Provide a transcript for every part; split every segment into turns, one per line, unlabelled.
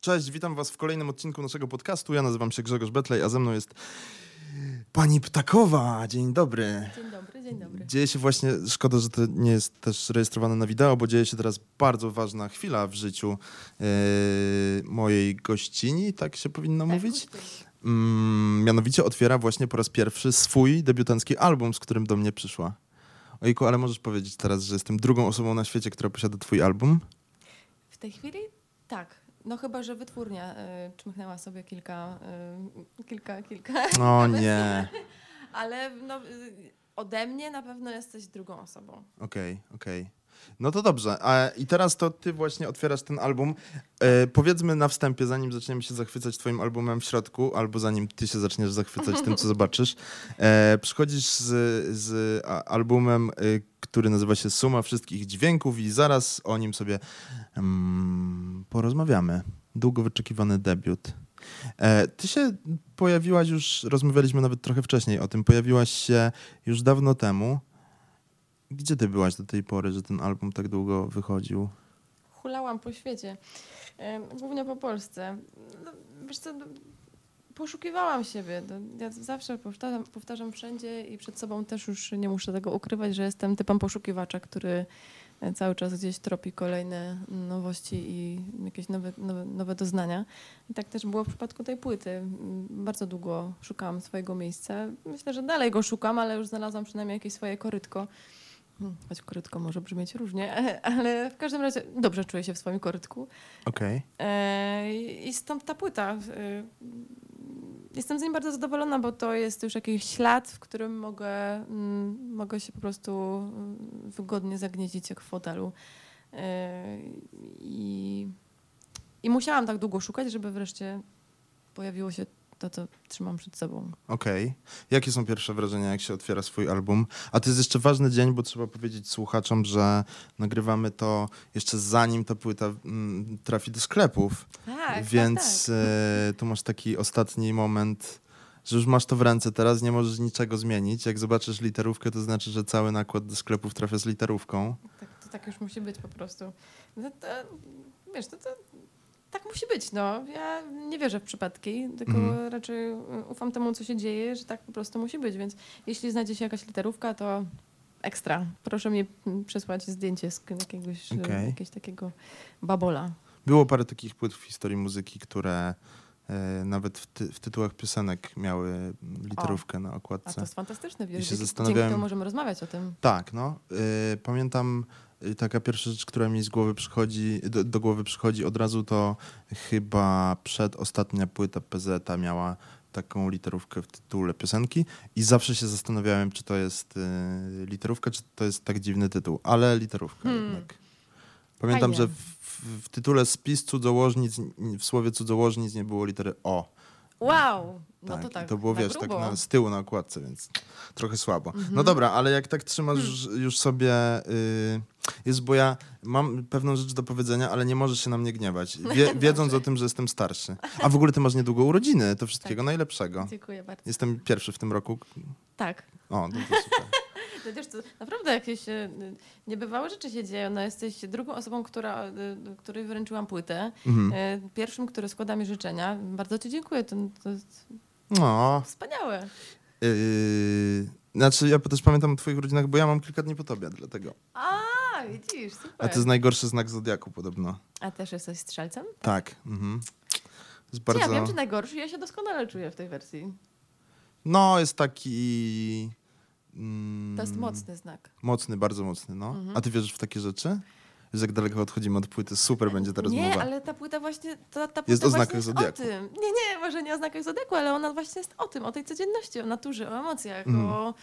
Cześć, witam was w kolejnym odcinku naszego podcastu. Ja nazywam się Grzegorz Betlej, a ze mną jest pani Ptakowa. Dzień dobry.
Dzień dobry, dzień dobry.
Dzieje się właśnie, szkoda, że to nie jest też rejestrowane na wideo, bo dzieje się teraz bardzo ważna chwila w życiu e, mojej gościni, tak się powinno mówić. Mm, mianowicie otwiera właśnie po raz pierwszy swój debiutancki album, z którym do mnie przyszła. Ojku, ale możesz powiedzieć teraz, że jestem drugą osobą na świecie, która posiada twój album?
W tej chwili tak. No chyba, że wytwórnia y, czmychnęła sobie kilka, y, kilka, kilka.
O nie.
Ale no, y, ode mnie na pewno jesteś drugą osobą.
Okej, okej. No to dobrze. A, I teraz to ty właśnie otwierasz ten album. E, powiedzmy na wstępie, zanim zaczniemy się zachwycać twoim albumem w środku, albo zanim ty się zaczniesz zachwycać tym, co zobaczysz. E, przychodzisz z, z albumem, y, który nazywa się Suma Wszystkich Dźwięków i zaraz o nim sobie mm, porozmawiamy. Długo wyczekiwany debiut. E, ty się pojawiłaś już, rozmawialiśmy nawet trochę wcześniej o tym, pojawiłaś się już dawno temu. Gdzie ty byłaś do tej pory, że ten album tak długo wychodził?
Hulałam po świecie, głównie po Polsce. No, wiesz co, no, poszukiwałam siebie. No, ja zawsze powtarzam, powtarzam wszędzie i przed sobą też już nie muszę tego ukrywać, że jestem typem poszukiwacza, który e, cały czas gdzieś tropi kolejne nowości i jakieś nowe, nowe, nowe doznania. I tak też było w przypadku tej płyty. Bardzo długo szukałam swojego miejsca. Myślę, że dalej go szukam, ale już znalazłam przynajmniej jakieś swoje korytko. Choć korytko może brzmieć różnie, ale w każdym razie dobrze czuję się w swoim korytku.
Okej.
E, I stąd ta płyta. E, Jestem z niej bardzo zadowolona, bo to jest już jakiś ślad, w którym mogę, mm, mogę się po prostu mm, wygodnie zagnieździć jak w fotelu. E, I, I musiałam tak długo szukać, żeby wreszcie pojawiło się to, co trzymam przed sobą.
Okej. Jakie są pierwsze wrażenia, jak się otwiera swój album? A to jest jeszcze ważny dzień, bo trzeba powiedzieć słuchaczom, że nagrywamy to jeszcze zanim ta płyta mm, trafi do sklepów.
Tak,
Więc e, tu masz taki ostatni moment, że już masz to w ręce teraz, nie możesz niczego zmienić. Jak zobaczysz literówkę, to znaczy, że cały nakład do sklepów trafia z literówką.
Tak, to tak już musi być po prostu. No to, wiesz, to, to tak musi być, no. Ja nie wierzę w przypadki, tylko
Mhm.
raczej ufam temu, co się dzieje, że tak po prostu musi być, więc jeśli znajdzie się jakaś literówka, to ekstra. Proszę mi mm, przesłać zdjęcie z jakiegoś,
Okej.
jakiegoś takiego babola.
Było parę takich płyt w historii muzyki, które e, nawet w, ty, w tytułach piosenek miały literówkę na
A
okładce.
to jest fantastyczne,
I
wiesz,
się
dzięki,
zastanawiałem-
dzięki temu możemy rozmawiać o tym.
Tak, no. Y, pamiętam y, taka pierwsza rzecz, która mi z głowy przychodzi, do, do głowy przychodzi od razu, to chyba przedostatnia płyta PZ miała taką literówkę w tytule piosenki i zawsze się zastanawiałem, czy to jest y, literówka, czy to jest tak dziwny tytuł, ale literówka
Hmm.
jednak. Pamiętam,
Fajnie.
że w, w, w tytule spis cudzołożnic, w słowie cudzołożnic nie było litery O.
Wow! No to
i
tak,
to było, wiesz, tak
grubo.
na, z tyłu na okładce, więc trochę słabo.
Mhm.
No dobra, ale jak tak trzymasz już, już sobie... Y, jest, bo ja mam pewną rzecz do powiedzenia, ale nie możesz się na mnie gniewać, wie, wiedząc o tym, że jestem starszy. A w ogóle ty masz niedługo urodziny, to wszystkiego
Tak.
najlepszego.
Dziękuję bardzo.
Jestem pierwszy w tym roku.
Tak.
O, no to super.
No wiesz, to naprawdę jakieś e, niebywałe rzeczy się dzieją. No, jesteś drugą osobą, która, e, której wręczyłam płytę.
Mhm.
E, Pierwszym, który składa mi życzenia. Bardzo ci dziękuję. To, to jest
No,
wspaniałe.
yy, znaczy ja też pamiętam o twoich urodzinach, bo ja mam kilka dni po tobie, dlatego.
A, widzisz, super.
A to jest najgorszy znak Zodiaku podobno.
A też jesteś strzelcem?
Tak. Mhm. Jest
Bardzo...
bardzo...
Ja wiem, czy najgorszy. Ja się doskonale czuję w tej wersji.
No, jest taki... Mm,
To jest mocny znak.
Mocny, bardzo mocny, no.
Mhm.
A ty wierzysz w takie rzeczy? Że jak daleko odchodzimy od płyty, super będzie ta rozmowa.
Nie, ale ta płyta właśnie, ta, ta płyta
Jest o znakach
jest
Zodiaku.
o tym. Nie, nie, może nie o znakach Zodiaku, ale ona właśnie jest o tym, o tej codzienności, o naturze, o emocjach,
Mhm.
o,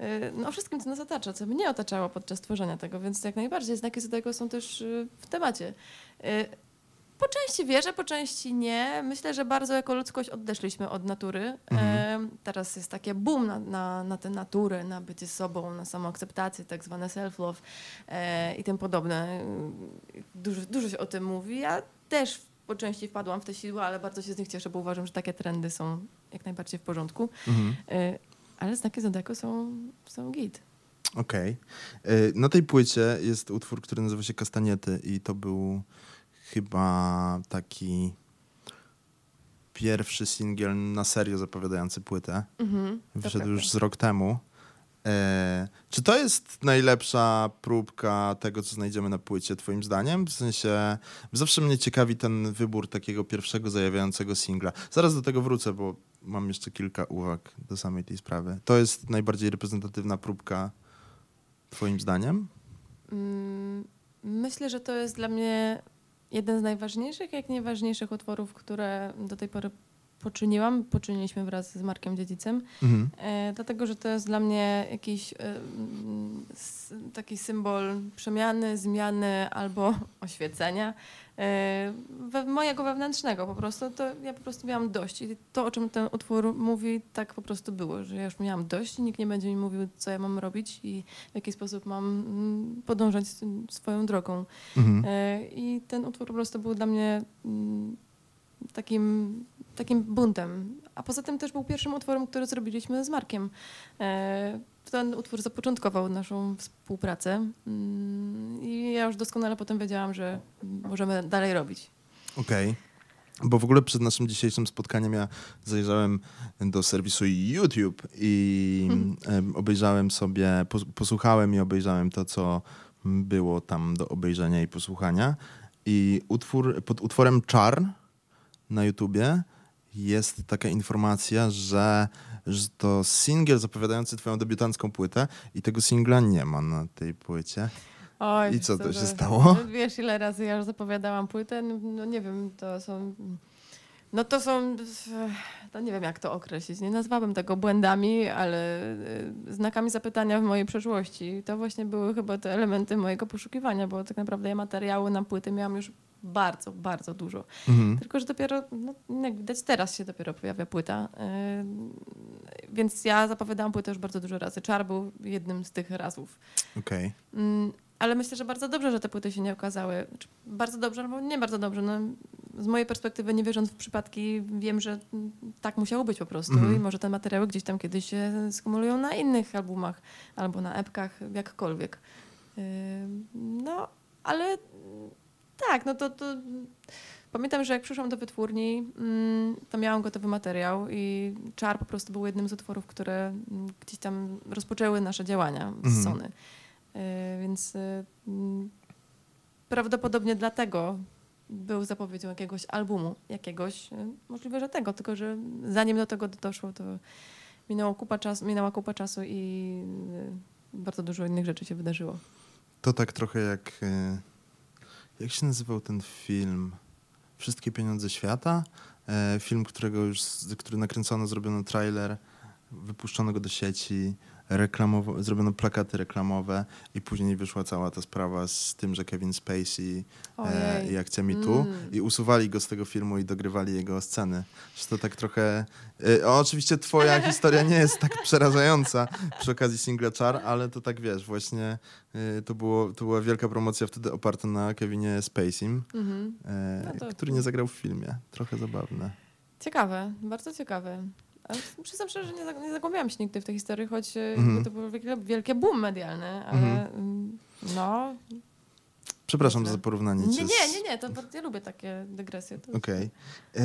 y, no, o wszystkim, co nas otacza, co mnie otaczało podczas tworzenia tego, więc jak najbardziej znaki Zodiaku są też y, w temacie. Po części wierzę, po części nie. Myślę, że bardzo jako ludzkość odeszliśmy od natury.
Mhm.
E, teraz jest takie boom na, na, na tę naturę, na bycie sobą, na samoakceptację, tak zwane self-love e, i tym podobne. Dużo, dużo się o tym mówi. Ja też po części wpadłam w te sidła, ale bardzo się z nich cieszę, bo uważam, że takie trendy są jak najbardziej w porządku.
Mhm.
E, Ale znaki Zodiaku są, są git.
Okej. Y, Na tej płycie jest utwór, który nazywa się Kastaniety i to był chyba taki pierwszy singiel na serio zapowiadający płytę.
Mhm,
Wyszedł już z rok temu. E, czy to jest najlepsza próbka tego, co znajdziemy na płycie, twoim zdaniem? W sensie, zawsze mnie ciekawi ten wybór takiego pierwszego zajawiającego singla. Zaraz do tego wrócę, bo mam jeszcze kilka uwag do samej tej sprawy. To jest najbardziej reprezentatywna próbka, twoim zdaniem?
Mm, Myślę, że to jest dla mnie jeden z najważniejszych, jak nie ważniejszych utworów, które do tej pory poczyniłam. Poczyniliśmy wraz z Markiem Dziedzicem.
Mhm.
E, dlatego, że to jest dla mnie jakiś e, s, taki symbol przemiany, zmiany albo oświecenia e, we, mojego wewnętrznego po prostu. To ja po prostu miałam dość i to, o czym ten utwór mówi, tak po prostu było, że ja już miałam dość i nikt nie będzie mi mówił, co ja mam robić i w jaki sposób mam mm, podążać swoją drogą.
Mhm.
E, I ten utwór po prostu był dla mnie mm, takim, takim buntem. A poza tym też był pierwszym utworem, który zrobiliśmy z Markiem. E, Ten utwór zapoczątkował naszą współpracę mm, i ja już doskonale potem wiedziałam, że możemy dalej robić.
Okej. Bo w ogóle przed naszym dzisiejszym spotkaniem ja zajrzałem do serwisu YouTube i em, obejrzałem sobie, pos- posłuchałem i obejrzałem to, co było tam do obejrzenia i posłuchania. I utwór, pod utworem Czar na YouTubie jest taka informacja, że, że to singiel zapowiadający twoją debiutancką płytę i tego singla nie ma na tej płycie.
Oj,
I co to
to-
się stało?
Wiesz, ile razy ja już zapowiadałam płytę? No, no nie wiem, to są... No to są... To nie wiem, jak to określić. Nie nazwałabym tego błędami, ale y, znakami zapytania w mojej przeszłości. To właśnie były chyba te elementy mojego poszukiwania, bo tak naprawdę ja materiału na płyty miałam już bardzo, bardzo dużo.
Mhm.
Tylko, że dopiero, no, jak widać, teraz się dopiero pojawia płyta. Yy, więc ja zapowiadałam płytę już bardzo dużo razy. Czar był jednym z tych razów.
Okej.
Mm, ale myślę, że bardzo dobrze, że te płyty się nie okazały. Znaczy, Bardzo dobrze, albo nie bardzo dobrze. No, z mojej perspektywy, nie wierząc w przypadki, wiem, że tak musiało być po prostu
Mhm.
i może te materiały gdzieś tam kiedyś się skumulują na innych albumach albo na epkach, jakkolwiek. Yy, No, ale tak, no to, to pamiętam, że jak przyszłam do wytwórni, mm, to miałam gotowy materiał i Czar po prostu był jednym z utworów, które mm, gdzieś tam rozpoczęły nasze działania z
Mhm.
Sony. Więc yy, mm, prawdopodobnie dlatego był zapowiedzią jakiegoś albumu, jakiegoś, yy, możliwe, że tego, tylko że zanim do tego doszło, to minęło kupa czasu, minęła kupa czasu i bardzo dużo innych rzeczy się wydarzyło.
To tak trochę jak. e, Jak się nazywał ten film? Wszystkie pieniądze świata? E, film, którego już, który nakręcono, zrobiono trailer, wypuszczono go do sieci, reklamowo, zrobiono plakaty reklamowe i później wyszła cała ta sprawa z tym, że Kevin Spacey e, i akcja mi tu
Mm.
i usuwali go z tego filmu i dogrywali jego sceny. Że to tak trochę... E, oczywiście twoja historia nie jest tak przerażająca przy okazji singla Czar, ale to tak wiesz, właśnie e, to, było, to była wielka promocja wtedy oparta na Kevinie Spaceym,
Mhm.
e,
No to-
który nie zagrał w filmie. Trochę zabawne.
Ciekawe, bardzo ciekawe. Ale przyznam szczerze, że nie, nie zagłębiałam się nigdy w tej historii, choć e,
Mhm.
to był wielkie, wielkie boom medialny, ale
Mhm.
mm, no...
Przepraszam za porównanie
Nie, nie, nie, nie, to ja lubię takie dygresje.
Okej. E,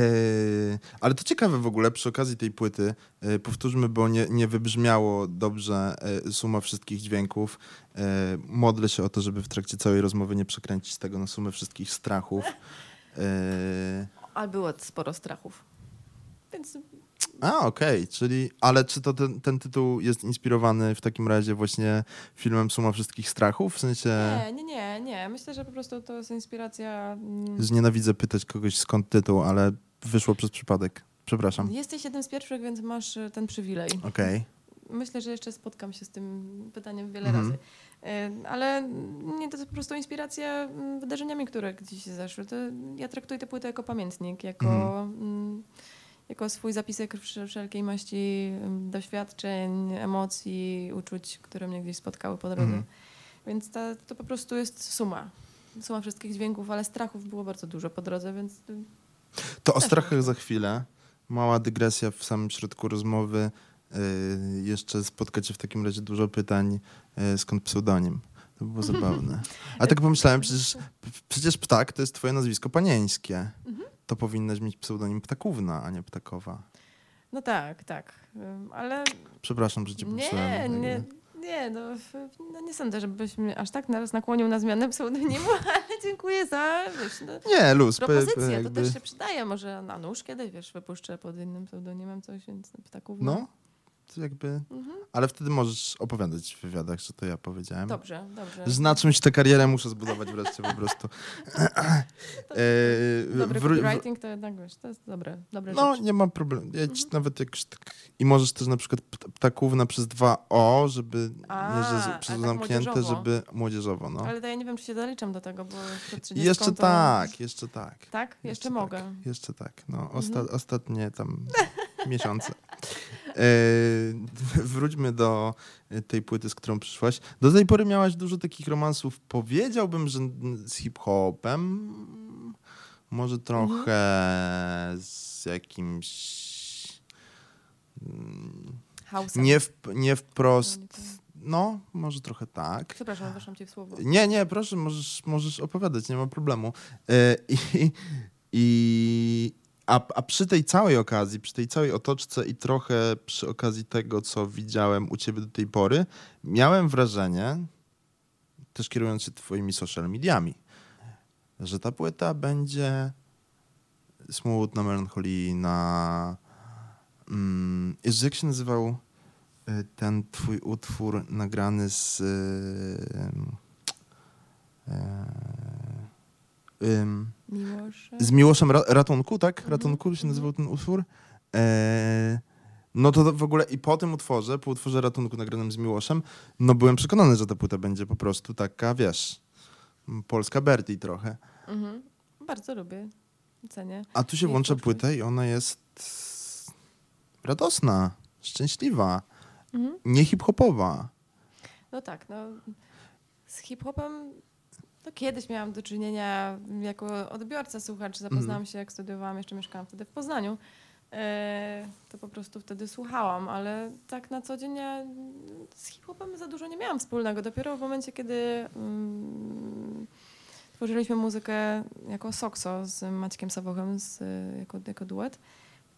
Ale to ciekawe w ogóle, przy okazji tej płyty, e, powtórzmy, bo nie, nie wybrzmiało dobrze suma wszystkich dźwięków. Modlę się o to, żeby w trakcie całej rozmowy nie przekręcić tego na sumę wszystkich strachów. E,
Ale było sporo strachów. Więc
A, okej, czyli, ale czy to ten, ten tytuł jest inspirowany w takim razie właśnie filmem Suma Wszystkich Strachów? W sensie,
nie, nie, nie, nie. Myślę, że po prostu to jest inspiracja... mm,
znienawidzę pytać kogoś skąd tytuł, ale wyszło przez przypadek. Przepraszam.
Jesteś jednym z pierwszych, więc masz e, ten przywilej.
Okej.
Myślę, że jeszcze spotkam się z tym pytaniem wiele
Mhm.
razy. E, Ale nie, to jest po prostu inspiracja mm, wydarzeniami, które gdzieś zaszły. To ja traktuję tę płytę jako pamiętnik, jako,
Mhm.
mm, jako swój zapisek wsz- wszelkiej maści doświadczeń, emocji, uczuć, które mnie gdzieś spotkały po drodze.
Mhm.
Więc ta, to po prostu jest suma. Suma wszystkich dźwięków, ale strachów było bardzo dużo po drodze, więc y,
To o strachach za chwilę. Mała dygresja w samym środku rozmowy. y, jeszcze spotkać się w takim razie dużo pytań, y, skąd pseudonim. To było zabawne. A tak pomyślałem, przecież, przecież ptak to jest twoje nazwisko panieńskie. To powinnaś mieć pseudonim ptakówna, a nie ptakowa.
No tak, tak. Ale
Przepraszam, że cię
nie, nie, nie, no, no nie sądzę, żebyś mnie aż tak naraz nakłonił na zmianę pseudonimu, ale dziękuję za, wiesz, no,
Nie, luz.
propozycję. To
jakby-
też się przydaje. Może na nóż kiedyś, wiesz, wypuszczę pod innym pseudonimem coś, więc ptaków.
No, to jakby...
Mhm.
Ale wtedy możesz opowiadać w wywiadach, że to ja powiedziałem.
Dobrze, dobrze.
Że na czymś tę karierę muszę zbudować wreszcie po prostu.
To-
E,
Dobry copywriting to jednak, wiesz, to jest dobre, dobre
No,
rzecz.
nie ma problemu. Ja
Mhm.
nawet jakoś tak... I możesz też na przykład pt- ptakówna przez dwa O, żeby
A,
nie, że
ale
przez
tak
zamknięte,
młodzieżowo.
żeby młodzieżowo, no.
Ale to ja nie wiem, czy się zaliczam do tego, bo przed 30
Jeszcze
to...
tak, jeszcze tak.
Tak? Jeszcze,
Jeszcze
mogę.
Tak, jeszcze tak. No, osta-
Mhm.
ostatnie tam miesiące. E, wróćmy do tej płyty, z którą przyszłaś. Do tej pory miałaś dużo takich romansów, powiedziałbym, że z hip-hopem, może trochę z jakimś... mm. Nie, w, nie wprost...
No.
No, może trochę tak.
Przepraszam, weszłam ci w słowo.
Nie, nie, proszę, możesz, możesz opowiadać, nie ma problemu. E, I, i, a, a przy tej całej okazji, przy tej całej otoczce i trochę przy okazji tego, co widziałem u ciebie do tej pory, miałem wrażenie, też kierując się twoimi social mediami, że ta płyta będzie smutna, melancholijna. Mm, jak się nazywał y, ten twój utwór nagrany z... y, y, z Miłoszem Ra- Ratunku, tak?
Mhm,
Ratunku się
mhm.
nazywał ten utwór. E, no to w ogóle i po tym utworze, po utworze Ratunku nagranym z Miłoszem, no byłem przekonany, że ta płyta będzie po prostu taka, wiesz, polska Bertie trochę.
Mhm. Bardzo lubię. Cenię.
A tu się włącza płytę i ona jest radosna, szczęśliwa,
Mhm.
nie hip-hopowa.
No tak, no z hip-hopem to kiedyś miałam do czynienia jako odbiorca, słuchacz. Zapoznałam
Mhm.
się, jak studiowałam, jeszcze mieszkałam wtedy w Poznaniu. E, to po prostu wtedy słuchałam, ale tak na co dzień ja z hip-hopem za dużo nie miałam wspólnego. Dopiero w momencie, kiedy mm, tworzyliśmy muzykę jako Soxo z Maćkiem Sawochem z, jako, jako duet,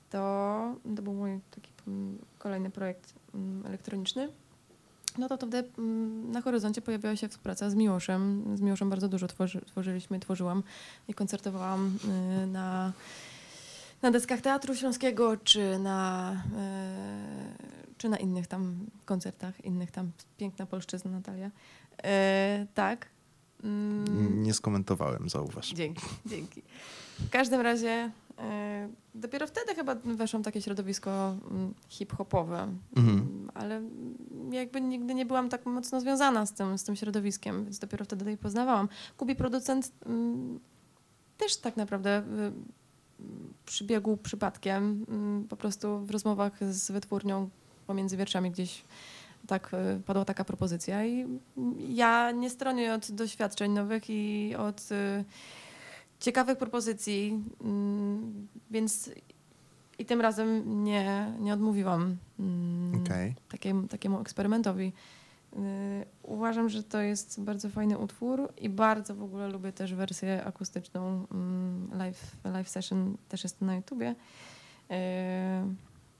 to, to był mój taki mm, kolejny projekt mm, elektroniczny. No to, wtedy mm, na horyzoncie pojawiła się współpraca z Miłoszem. Z Miłoszem bardzo dużo tworzy, tworzyliśmy, tworzyłam i koncertowałam y, na, na deskach Teatru Śląskiego, czy na, y, czy na innych tam koncertach, innych tam, piękna polszczyzna Natalia. Y, tak. Mm,
Nie skomentowałem, zauważ.
Dzięki, dzięki. W każdym razie dopiero wtedy chyba weszłam w takie środowisko mm, hip-hopowe,
Mhm.
Mm, ale jakby nigdy nie byłam tak mocno związana z tym, z tym środowiskiem, więc dopiero wtedy jej poznawałam. Kubi producent mm, też tak naprawdę y, przybiegł przypadkiem, po prostu w rozmowach z wytwórnią pomiędzy wierszami gdzieś tak y, padła taka propozycja i ja nie stronię od doświadczeń nowych i od y, ciekawych propozycji, mm, więc i tym razem nie, nie odmówiłam mm,
Okej.
takiemu, takiemu eksperymentowi. Yy, uważam, że to jest bardzo fajny utwór i bardzo w ogóle lubię też wersję akustyczną mm, live, live session, też jest na YouTubie, yy,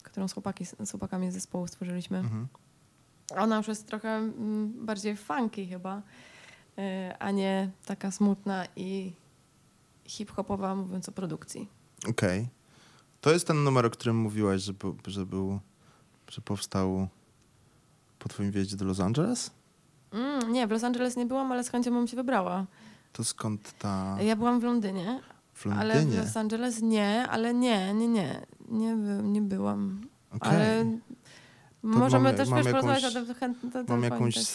którą z, chłopaki, z chłopakami z zespołu stworzyliśmy.
Mhm.
Ona już jest trochę bardziej funky chyba, yy, a nie taka smutna i hip-hopowa, mówiąc o produkcji.
Okej. To jest ten numer, o którym mówiłaś, że, że był, że powstał po twoim wyjeździe do Los Angeles?
Mm, nie, w Los Angeles nie byłam, ale z chęcią bym się wybrała.
To skąd ta...
Ja byłam w Londynie,
W
ale w
Londynie?
Los Angeles nie, ale nie, nie, nie, nie, nie byłam.
Okej.
Ale możemy
mamy-
też
mam
wiesz, porozmawiać o
jakąś-
tym chętnie. To, to
Mam jakąś
też.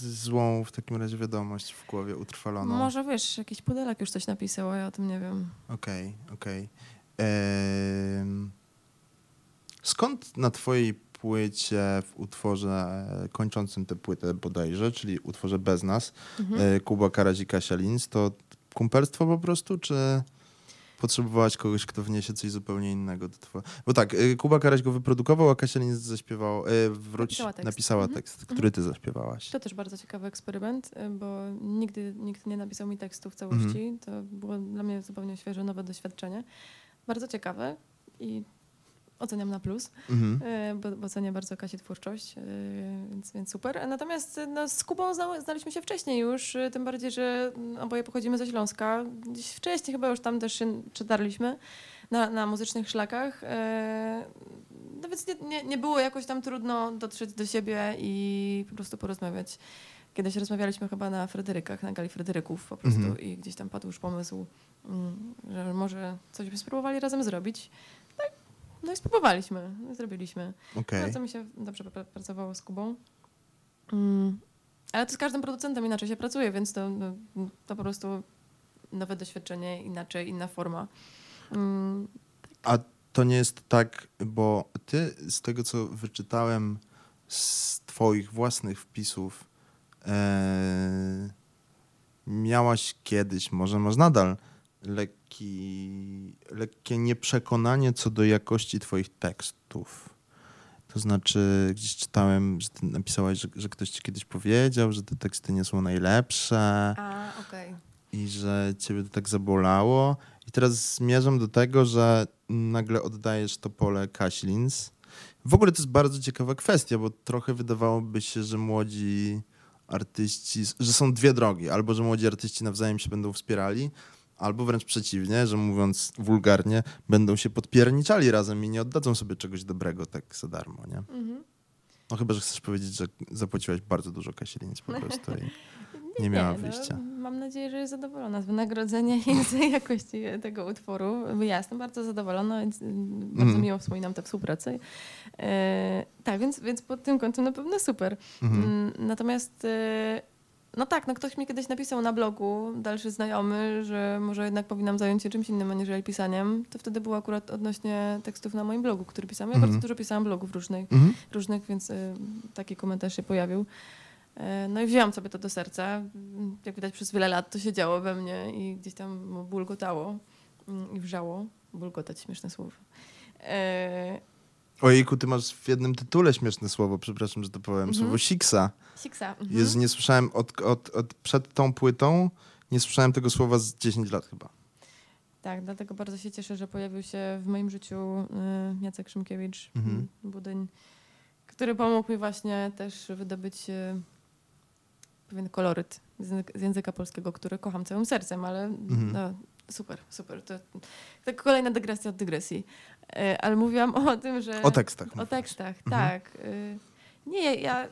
Złą w takim razie wiadomość w głowie utrwaloną.
Może wiesz, jakiś pudelek już coś napisał, a ja o tym nie wiem.
Okej, okej. Em, Skąd na twojej płycie, w utworze kończącym tę płytę bodajże, czyli utworze Bez nas,
Mhm.
e, Kuba Karazik Kasia Lins, to kumpelstwo po prostu, czy potrzebowałaś kogoś, kto wniesie coś zupełnie innego do twojego... Bo tak, y, Kuba Karaś go wyprodukował, a Kasia Linz zaśpiewał, y, wróć,
Napisała tekst.
napisała
Mhm.
tekst, który ty zaśpiewałaś.
To też bardzo ciekawy eksperyment, y, bo nigdy nikt nie napisał mi tekstu w całości.
Mhm.
To było dla mnie zupełnie świeże, nowe doświadczenie. Bardzo ciekawe i oceniam na plus,
Mhm.
y, bo, bo cenię bardzo Kasi twórczość, y, więc, więc super. Natomiast no, z Kubą zna, znaliśmy się wcześniej już, y, tym bardziej, że mm, oboje pochodzimy ze Śląska. Gdzieś wcześniej chyba już tam też się przetarliśmy na, na muzycznych szlakach. No więc nie, nie, nie było jakoś tam trudno dotrzeć do siebie i po prostu porozmawiać. Kiedyś rozmawialiśmy chyba na Frederykach, na gali Frederyków po prostu
Mhm.
i gdzieś tam padł już pomysł, mm, że może coś by spróbowali razem zrobić. No i spróbowaliśmy, zrobiliśmy.
Okej.
Bardzo mi się dobrze pra- pracowało z Kubą. Mm, ale to z każdym producentem inaczej się pracuje, więc to, no, to po prostu nowe doświadczenie, inaczej, inna forma. Mm,
A to nie jest tak, bo ty z tego, co wyczytałem z twoich własnych wpisów, e, miałaś kiedyś, może masz nadal, lekki, lekkie nieprzekonanie co do jakości twoich tekstów. To znaczy, gdzieś czytałem, że ty napisałaś, że, że ktoś ci kiedyś powiedział, że te teksty nie są najlepsze
A, okej.
i że ciebie to tak zabolało. I teraz zmierzam do tego, że nagle oddajesz to pole Kaślins. W ogóle to jest bardzo ciekawa kwestia, bo trochę wydawałoby się, że młodzi artyści, że są dwie drogi. Albo, że młodzi artyści nawzajem się będą wspierali, albo wręcz przeciwnie, że mówiąc wulgarnie, będą się podpierniczali razem i nie oddadzą sobie czegoś dobrego tak za darmo, nie?
Mhm.
No chyba, że chcesz powiedzieć, że zapłaciłaś bardzo dużo Kaślins po prostu i nie miała wyjścia.
No, mam nadzieję, że jest zadowolona z wynagrodzenia i z jakości tego utworu. Ja jestem bardzo zadowolona, mm, bardzo
Mhm.
miło wspominam tę współpracę. E, tak, więc, więc pod tym kątem na pewno super.
Mhm.
Mm, Natomiast e, no tak, no ktoś mi kiedyś napisał na blogu, dalszy znajomy, że może jednak powinnam zająć się czymś innym aniżeli pisaniem. To wtedy było akurat odnośnie tekstów na moim blogu, który pisałam. Ja
Mhm.
bardzo dużo pisałam blogów różnych
Mhm.
różnych, więc y, taki komentarz się pojawił. E, No i wzięłam sobie to do serca. Mm, Jak widać przez wiele lat to się działo we mnie i gdzieś tam bulgotało mm, i wrzało. Bulgotać, śmieszne słowo.
Ojejku, ty masz w jednym tytule śmieszne słowo, przepraszam, że to powiem,
Mhm.
słowo siksa.
Siksa. Mhm.
Jezu, nie słyszałem od, od, od, przed tą płytą, nie słyszałem tego słowa z 10 lat chyba.
Tak, dlatego bardzo się cieszę, że pojawił się w moim życiu y, Jacek Szymkiewicz,
Mhm.
Budyń, który pomógł mi właśnie też wydobyć y, pewien koloryt z języka, z języka polskiego, który kocham całym sercem, ale
Mhm.
no, super, super. To, to kolejna dygresja od dygresji. Y, ale mówiłam o tym, że...
O tekstach.
O tekstach,
Mhm.
tak. Y, Nie, ja,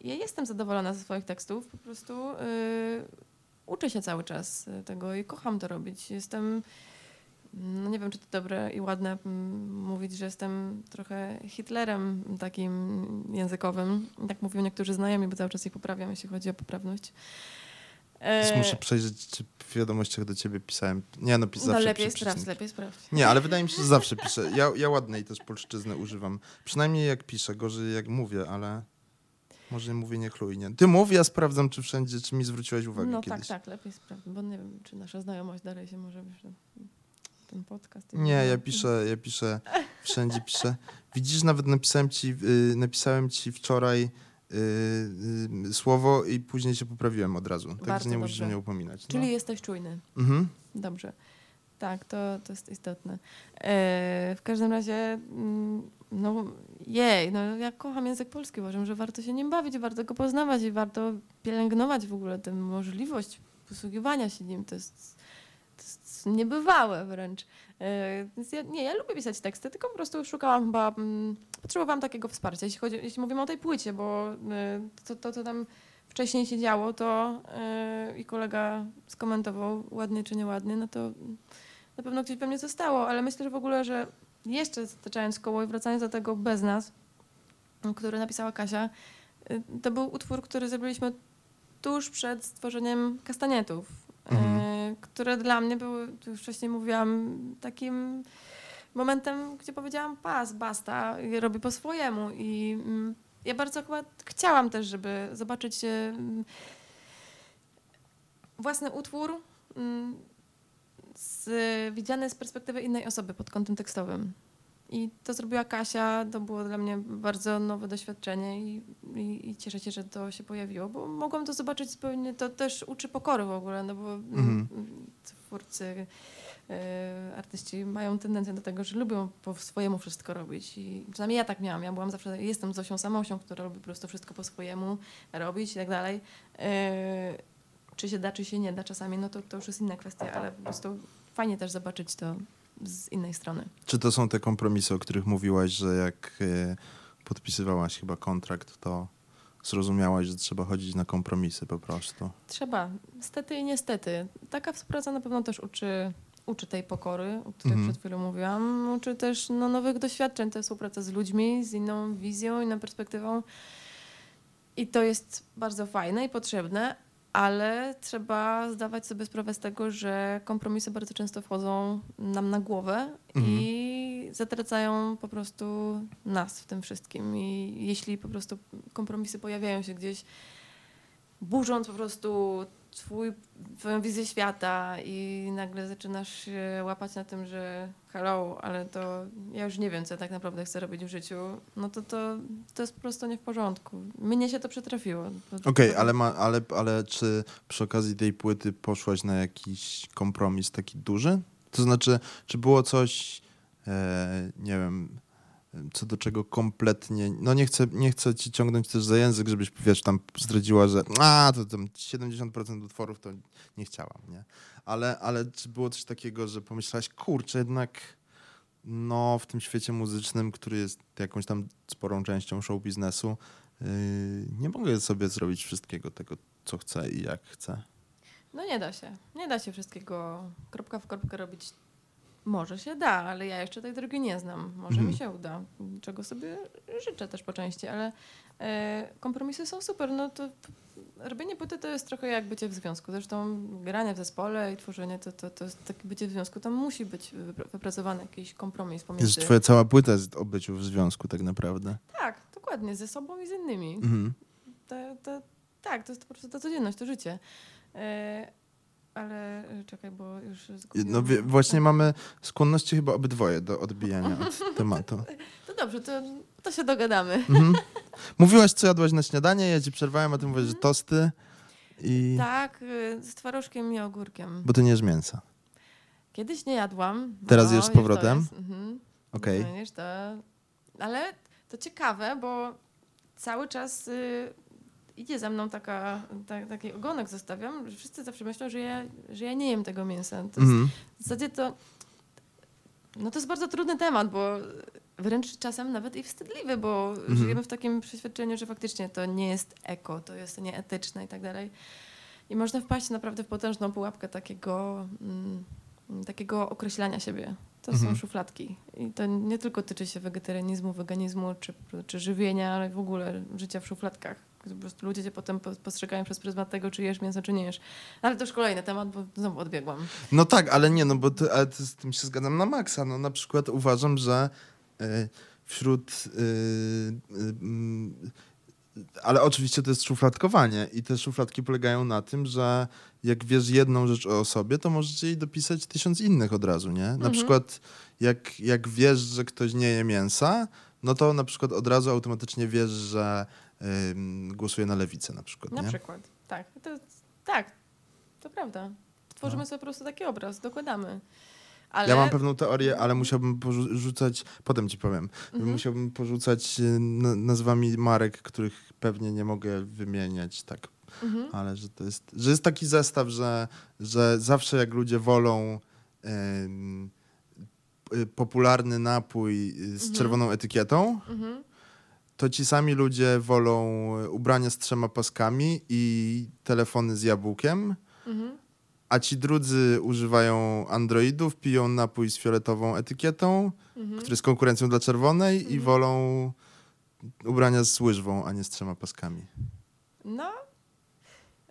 ja jestem zadowolona ze swoich tekstów. Po prostu y, uczę się cały czas tego i kocham to robić. Jestem, no nie wiem, czy to dobre i ładne mówić, że jestem trochę Hitlerem takim językowym. Tak mówią niektórzy znajomi, bo cały czas ich poprawiam, jeśli chodzi o poprawność.
Więc
E,
Muszę przejrzeć, czy w wiadomościach do ciebie pisałem. Nie, no, pis- zawsze
no lepiej
piszę
sprawdź, lepiej sprawdź.
Nie, ale wydaje mi się, że zawsze piszę. Ja, ja ładnej też polszczyzny używam. Przynajmniej jak piszę, gorzej jak mówię, ale może mówię niechlujnie. Ty mów, ja sprawdzam, czy wszędzie, czy mi zwróciłaś uwagę
No
kiedyś.
tak, tak, lepiej sprawdź, bo nie wiem, czy nasza znajomość dalej się może że ten podcast.
Nie, ja piszę, ja piszę, wszędzie piszę. Widzisz, nawet napisałem ci, y, napisałem ci wczoraj y, y, słowo i później się poprawiłem od razu. Także nie musisz
dobrze.
mnie upominać. No.
Czyli jesteś czujny.
Mhm.
Dobrze. Tak, to, to jest istotne. E, w każdym razie, mm, no jej, no ja kocham język polski, uważam, że warto się nim bawić, warto go poznawać i warto pielęgnować w ogóle tę możliwość posługiwania się nim. To jest, to jest niebywałe wręcz. Więc ja, nie, ja lubię pisać teksty, tylko po prostu szukałam chyba, mm, potrzebowałam takiego wsparcia, jeśli, chodzi, jeśli mówimy o tej płycie, bo e, to, to, to tam wcześniej się działo, to yy, i kolega skomentował ładnie czy nieładnie, no to na pewno gdzieś we mnie zostało, ale myślę, że w ogóle, że jeszcze zataczając koło i wracając do tego bez nas, który napisała Kasia, yy, to był utwór, który zrobiliśmy tuż przed stworzeniem kastanietów,
Mhm.
które dla mnie były, tu już wcześniej mówiłam, takim momentem, gdzie powiedziałam pas, basta, robię po swojemu i mm, ja bardzo chyba chciałam też, żeby zobaczyć mm, własny utwór mm, z, widziane z perspektywy innej osoby pod kątem tekstowym. I to zrobiła Kasia, to było dla mnie bardzo nowe doświadczenie i, i, i cieszę się, że to się pojawiło, bo mogłam to zobaczyć zupełnie, to też uczy pokory w ogóle, no bo
Mhm.
mm, twórcy, e, artyści mają tendencję do tego, że lubią po swojemu wszystko robić i przynajmniej ja tak miałam, ja byłam zawsze, jestem Zosią Samosią, która robi po prostu wszystko po swojemu, robić i tak dalej. E, czy się da, czy się nie da czasami, no to, to już jest inna kwestia, ale po prostu fajnie też zobaczyć to z innej strony.
Czy to są te kompromisy, o których mówiłaś, że jak e, podpisywałaś chyba kontrakt, to zrozumiałaś, że trzeba chodzić na kompromisy po prostu?
Trzeba, niestety i niestety. Taka współpraca na pewno też uczy, uczy tej pokory, o której
Mhm.
przed chwilą mówiłam. Uczy też no, nowych doświadczeń, tę współpracę z ludźmi, z inną wizją, inną perspektywą. I to jest bardzo fajne i potrzebne, ale trzeba zdawać sobie sprawę z tego, że kompromisy bardzo często wchodzą nam na głowę i zatracają po prostu nas w tym wszystkim. I jeśli po prostu kompromisy pojawiają się gdzieś, burząc po prostu twój, twoją wizję świata i nagle zaczynasz się łapać na tym, że hello, ale to ja już nie wiem, co ja tak naprawdę chcę robić w życiu, no to to, to jest po prostu nie w porządku. Mnie się to przytrafiło. To-
Okej,
to-
ale, ma, ale, ale czy przy okazji tej płyty poszłaś na jakiś kompromis taki duży? To znaczy, czy było coś, e, nie wiem, co do czego kompletnie. No nie chcę, nie chcę ci ciągnąć też za język, żebyś wiesz, tam zdradziła, że a, to tam 70% utworów to nie chciałam, nie? Ale, ale czy było coś takiego, że pomyślałaś, kurczę, jednak no w tym świecie muzycznym, który jest jakąś tam sporą częścią show biznesu, Yy, nie mogę sobie zrobić wszystkiego tego, co chcę i jak chcę.
No nie da się. Nie da się wszystkiego kropka w kropkę robić. Może się da, ale ja jeszcze tej drogi nie znam. Może
Mhm.
mi się uda, czego sobie życzę też po części, ale e, kompromisy są super. No to robienie płyty to jest trochę jak bycie w związku. Zresztą granie w zespole i tworzenie to, to, to jest takie bycie w związku. Tam musi być wypra- wypracowany jakiś kompromis pomiędzy...
Jest twoja cała płyta o byciu w związku tak naprawdę.
Tak, dokładnie, ze sobą i z innymi.
Mhm.
To, to, tak, to jest po prostu ta codzienność, to życie. E, ale e, czekaj, bo już zgubiłam.
No wie, właśnie mamy skłonności chyba obydwoje do odbijania od tematu.
To dobrze, to, to się dogadamy.
Mhm. Mówiłaś, co jadłaś na śniadanie, ja ci przerwałem, a ty mówisz, że tosty i...
Tak, y, z twarożkiem i ogórkiem.
Bo to nie jest mięsa.
Kiedyś nie jadłam.
Teraz
no,
jesz z powrotem?
jest, mhm.
Okej.
No, wiesz, to... Ale to ciekawe, bo cały czas y, idzie za mną taka, ta, taki ogonek zostawiam, że wszyscy zawsze myślą, że ja, że ja nie jem tego mięsa. To jest,
Mhm.
W zasadzie to... No to jest bardzo trudny temat, bo wręcz czasem nawet i wstydliwy, bo
Mhm.
żyjemy w takim przeświadczeniu, że faktycznie to nie jest eko, to jest nieetyczne i tak dalej. I można wpaść naprawdę w potężną pułapkę takiego, mm, takiego określania siebie. To
Mhm.
są szufladki. I to nie tylko tyczy się wegetarianizmu, weganizmu czy, czy żywienia, ale w ogóle życia w szufladkach. Po prostu ludzie cię potem po- postrzegają przez pryzmat tego, czy jesz mięso, czy nie jesz. Ale to już kolejny temat, bo znowu odbiegłam.
No tak, ale nie, no bo ty, ale ty z tym się zgadzam na maksa. No na przykład uważam, że y, wśród... y, y, mm, ale oczywiście to jest szufladkowanie i te szufladki polegają na tym, że jak wiesz jedną rzecz o sobie, to możesz jej dopisać tysiąc innych od razu, nie? Na
Mhm.
przykład jak, jak wiesz, że ktoś nie je mięsa, no to na przykład od razu automatycznie wiesz, że głosuje na lewicę na przykład,
Na
nie?
przykład. Tak, to, tak, to prawda. Tworzymy
No.
sobie po prostu taki obraz, dokładamy. Ale...
Ja mam pewną teorię, ale musiałbym porzucać, potem ci powiem,
Mhm.
musiałbym porzucać y, na- nazwami marek, których pewnie nie mogę wymieniać tak,
Mhm.
ale że to jest, że jest taki zestaw, że, że zawsze jak ludzie wolą em, y, popularny napój y, z
Mhm.
czerwoną etykietą,
Mhm.
To ci sami ludzie wolą y, ubrania z trzema paskami i telefony z jabłkiem,
Mhm.
a ci drudzy używają Androidów, piją napój z fioletową etykietą,
Mhm.
który jest konkurencją dla czerwonej i
Mhm.
wolą ubrania z łyżwą, a nie z trzema paskami.
No,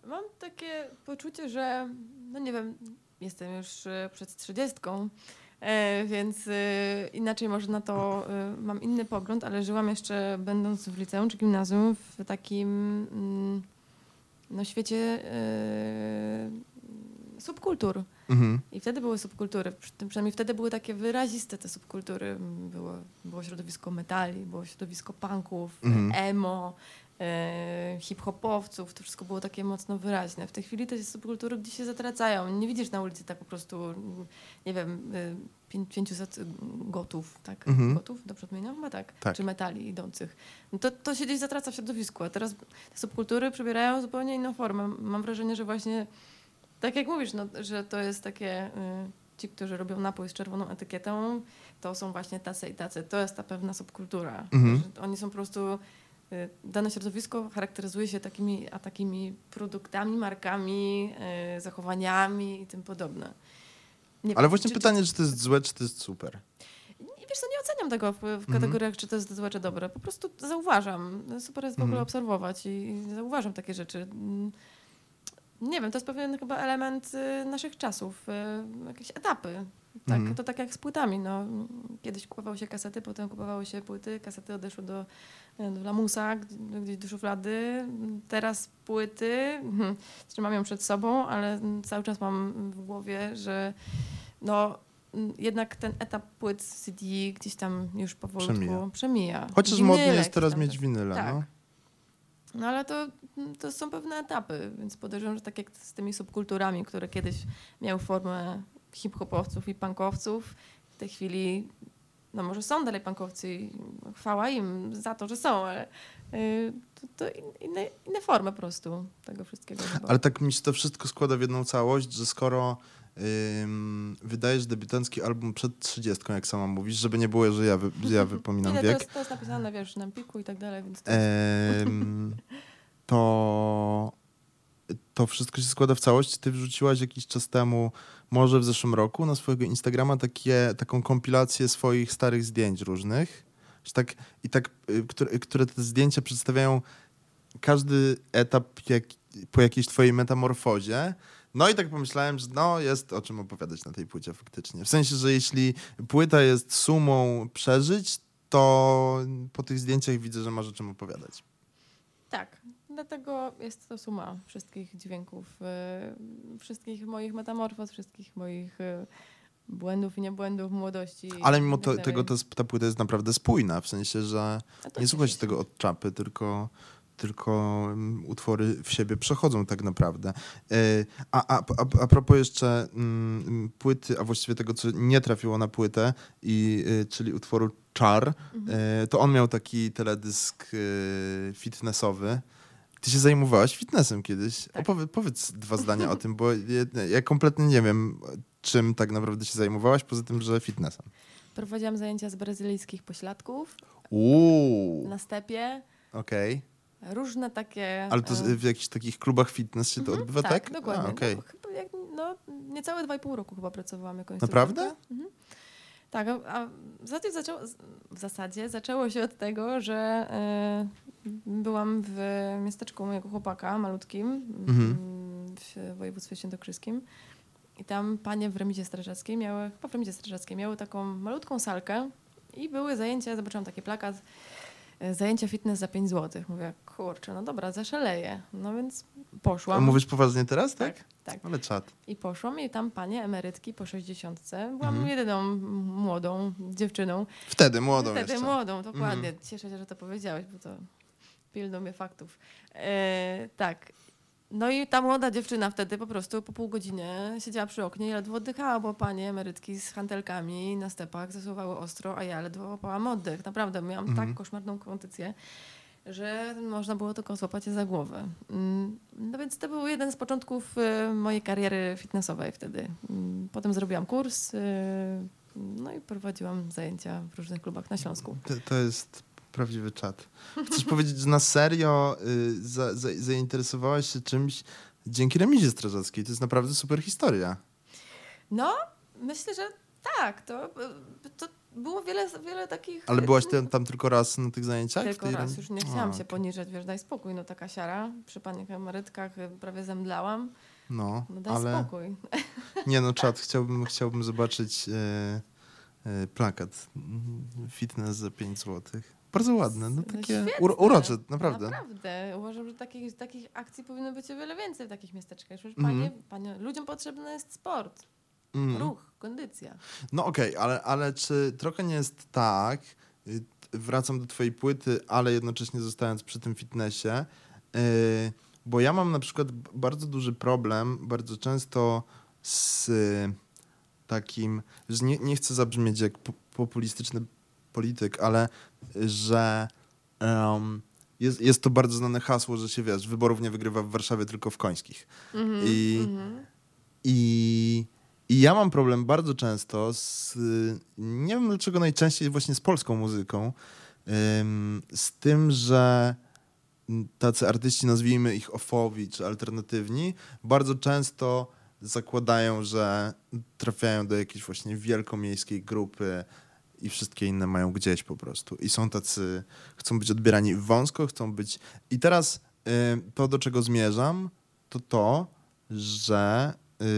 mam takie poczucie, że, no nie wiem, jestem już e, przed trzydziestką, e, więc e, inaczej może na to e, mam inny pogląd, ale żyłam jeszcze będąc w liceum czy gimnazjum w takim mm, no, świecie e, subkultur.
Mhm.
I wtedy były subkultury, przynajmniej wtedy były takie wyraziste te subkultury. Było, było środowisko metali, było środowisko punków,
Mhm.
emo, e, hip-hopowców, to wszystko było takie mocno wyraźne. W tej chwili te subkultury gdzieś się zatracają. Nie widzisz na ulicy tak po prostu, nie wiem, y, pię- 500 gotów, tak?
Mhm.
Gotów, dobrze odmieniam? Chyba tak.
Tak.
Czy metali idących. No to, to się gdzieś zatraca w środowisku, a teraz te subkultury przybierają zupełnie inną formę. Mam wrażenie, że właśnie tak jak mówisz, no, że to jest takie, y, ci, którzy robią napój z czerwoną etykietą, to są właśnie tacy i tacy. To jest ta pewna subkultura.
Mhm.
Oni są po prostu, y, dane środowisko charakteryzuje się takimi, a takimi produktami, markami, y, zachowaniami i tym podobne. Nie
Ale
wiem,
właśnie
czy-
pytanie, czy to jest złe, czy to jest super.
wiesz co, nie oceniam tego w, w
Mhm.
kategoriach, czy to jest złe, czy dobre. Po prostu zauważam. Super jest w ogóle
Mhm.
obserwować i, i zauważam takie rzeczy. Mm, Nie wiem, to jest pewien chyba element y, naszych czasów, y, jakieś etapy. Tak,
Mhm.
To tak jak z płytami. No. Kiedyś kupowało się kasety, potem kupowało się płyty, kasety odeszły do, y, do lamusa, gdzieś do szuflady. Teraz płyty, hmm, trzymam ją przed sobą, ale mm, cały czas mam w głowie, że no, mm, jednak ten etap płyt CD gdzieś tam już powolutku
Przemija.
przemija.
Chociaż modnie jest teraz mieć winyle,
Tak.
no.
No ale to, to są pewne etapy, więc podejrzewam, że tak jak z tymi subkulturami, które kiedyś miały formę hip-hopowców i punkowców, w tej chwili, no może są dalej punkowcy i chwała im za to, że są, ale y, to, to in- inne, inne formy po prostu tego wszystkiego.
Ale tak mi się to wszystko składa w jedną całość, że skoro ym, wydajesz debiutancki album przed 30, jak sama mówisz, żeby nie było, że ja, wy, ja wypominam
Nie, to
wiek,
jest, to jest napisane, wiesz, na Empiku i tak dalej, więc to
em, to to wszystko się składa w całość. Ty wrzuciłaś jakiś czas temu, może w zeszłym roku, na swojego Instagrama takie, taką kompilację swoich starych zdjęć różnych. Tak, I tak, y, które, które te zdjęcia przedstawiają każdy etap jak, po jakiejś twojej metamorfozie. No i tak pomyślałem, że no jest o czym opowiadać na tej płycie faktycznie. W sensie, że jeśli płyta jest sumą przeżyć, to po tych zdjęciach widzę, że masz o czym opowiadać.
Tak, dlatego jest to suma wszystkich dźwięków, y, wszystkich moich metamorfoz, wszystkich moich y, błędów i niebłędów młodości.
Ale mimo
tak
to, tego ta, ta płyta jest naprawdę spójna, w sensie, że nie słucha się tego od czapy, tylko, tylko utwory w siebie przechodzą tak naprawdę. E, A, a, a, a propos jeszcze mm, płyty, a właściwie tego, co nie trafiło na płytę, i, y, czyli utworu Czar,
Mhm.
e, to on miał taki teledysk fitnessowy. Ty się zajmowałaś fitnessem kiedyś.
Tak.
Opowie, powiedz dwa zdania o tym, bo ja, ja kompletnie nie wiem, czym tak naprawdę się zajmowałaś, poza tym, że fitnessem.
Prowadziłam zajęcia z brazylijskich pośladków
Uuu,
na stepie.
okej.
Różne takie.
Ale to
e,
w jakichś takich klubach fitness się to
mhm,
odbywa, tak?
dokładnie.
A, okej.
no, chyba jak, no, niecałe dwa i pół roku chyba pracowałam jako
Naprawdę?
instruktorka. Mhm. Tak, a, w, zasadzie zaczęło, w zasadzie zaczęło się od tego, że e, byłam w miasteczku mojego chłopaka, malutkim,
Mhm.
mm, w województwie świętokrzyskim. I tam panie w remizie strażackiej miały, chyba w remizie strażackiej, miały taką malutką salkę i były zajęcia, zobaczyłam taki plakat, zajęcia fitness za 5 zł. Mówię, kurczę, no dobra, zaszaleję. No więc
A
poszłam.
Mówisz poważnie teraz, tak?
tak, tak.
Ale czad.
I poszłam i tam panie emerytki po 60. Byłam
Mhm.
jedyną młodą dziewczyną.
Wtedy młodą
Wtedy
jeszcze.
młodą, dokładnie.
Mhm.
Cieszę się, że to powiedziałeś, bo to pilno mnie faktów. E, tak. No i ta młoda dziewczyna wtedy po prostu po pół godziny siedziała przy oknie i ledwo oddychała, bo panie emerytki z hantelkami na stepach zasuwały ostro, a ja ledwo łapałam oddech. Naprawdę, miałam
Mhm.
tak koszmarną kondycję, że można było tylko złapać je za głowę. Mm, No więc to był jeden z początków e, mojej kariery fitnessowej wtedy. Mm, Potem zrobiłam kurs, e, no i prowadziłam zajęcia w różnych klubach na Śląsku.
To, to jest prawdziwy czat. Chcesz powiedzieć, że na serio y, za, za, zainteresowałaś się czymś dzięki remizie strażackiej. To jest naprawdę super historia.
No, myślę, że tak. To, to było wiele, wiele takich...
Ale byłaś tam, tam tylko raz na tych zajęciach?
Tylko raz, już nie
A,
chciałam się
okej.
poniżać, wiesz, daj spokój, no taka siara. Przy paniach emerytkach y, prawie zemdlałam.
No,
No daj
ale
spokój.
nie no, czat, chciałbym, chciałbym zobaczyć plakat fitness za 5 zł. Bardzo ładne, no
No
takie uro, urocze, naprawdę.
Naprawdę. Uważam, że takich, takich akcji powinno być o wiele więcej w takich miasteczkach. Przecież
Mhm.
panie, panie, ludziom potrzebny jest sport.
Mm.
ruch, kondycja.
No okej, ale, ale czy trochę nie jest tak, y, wracam do twojej płyty, ale jednocześnie zostając przy tym fitnessie, yy, bo ja mam na przykład bardzo duży problem, bardzo często z takim, że nie, nie chcę zabrzmieć jak po, populistyczny polityk, ale że em, jest, jest to bardzo znane hasło, że się wiesz, wyborów nie wygrywa w Warszawie, tylko w Końskich.
Mhm,
I-
mhm.
I, I ja mam problem bardzo często z. Nie wiem dlaczego najczęściej właśnie z polską muzyką. ym, z tym, że tacy artyści, nazwijmy ich ofowi czy alternatywni, bardzo często zakładają, że trafiają do jakiejś właśnie wielkomiejskiej grupy i wszystkie inne mają gdzieś po prostu. I są tacy, chcą być odbierani wąsko, chcą być. I teraz y, to, do czego zmierzam, to to, że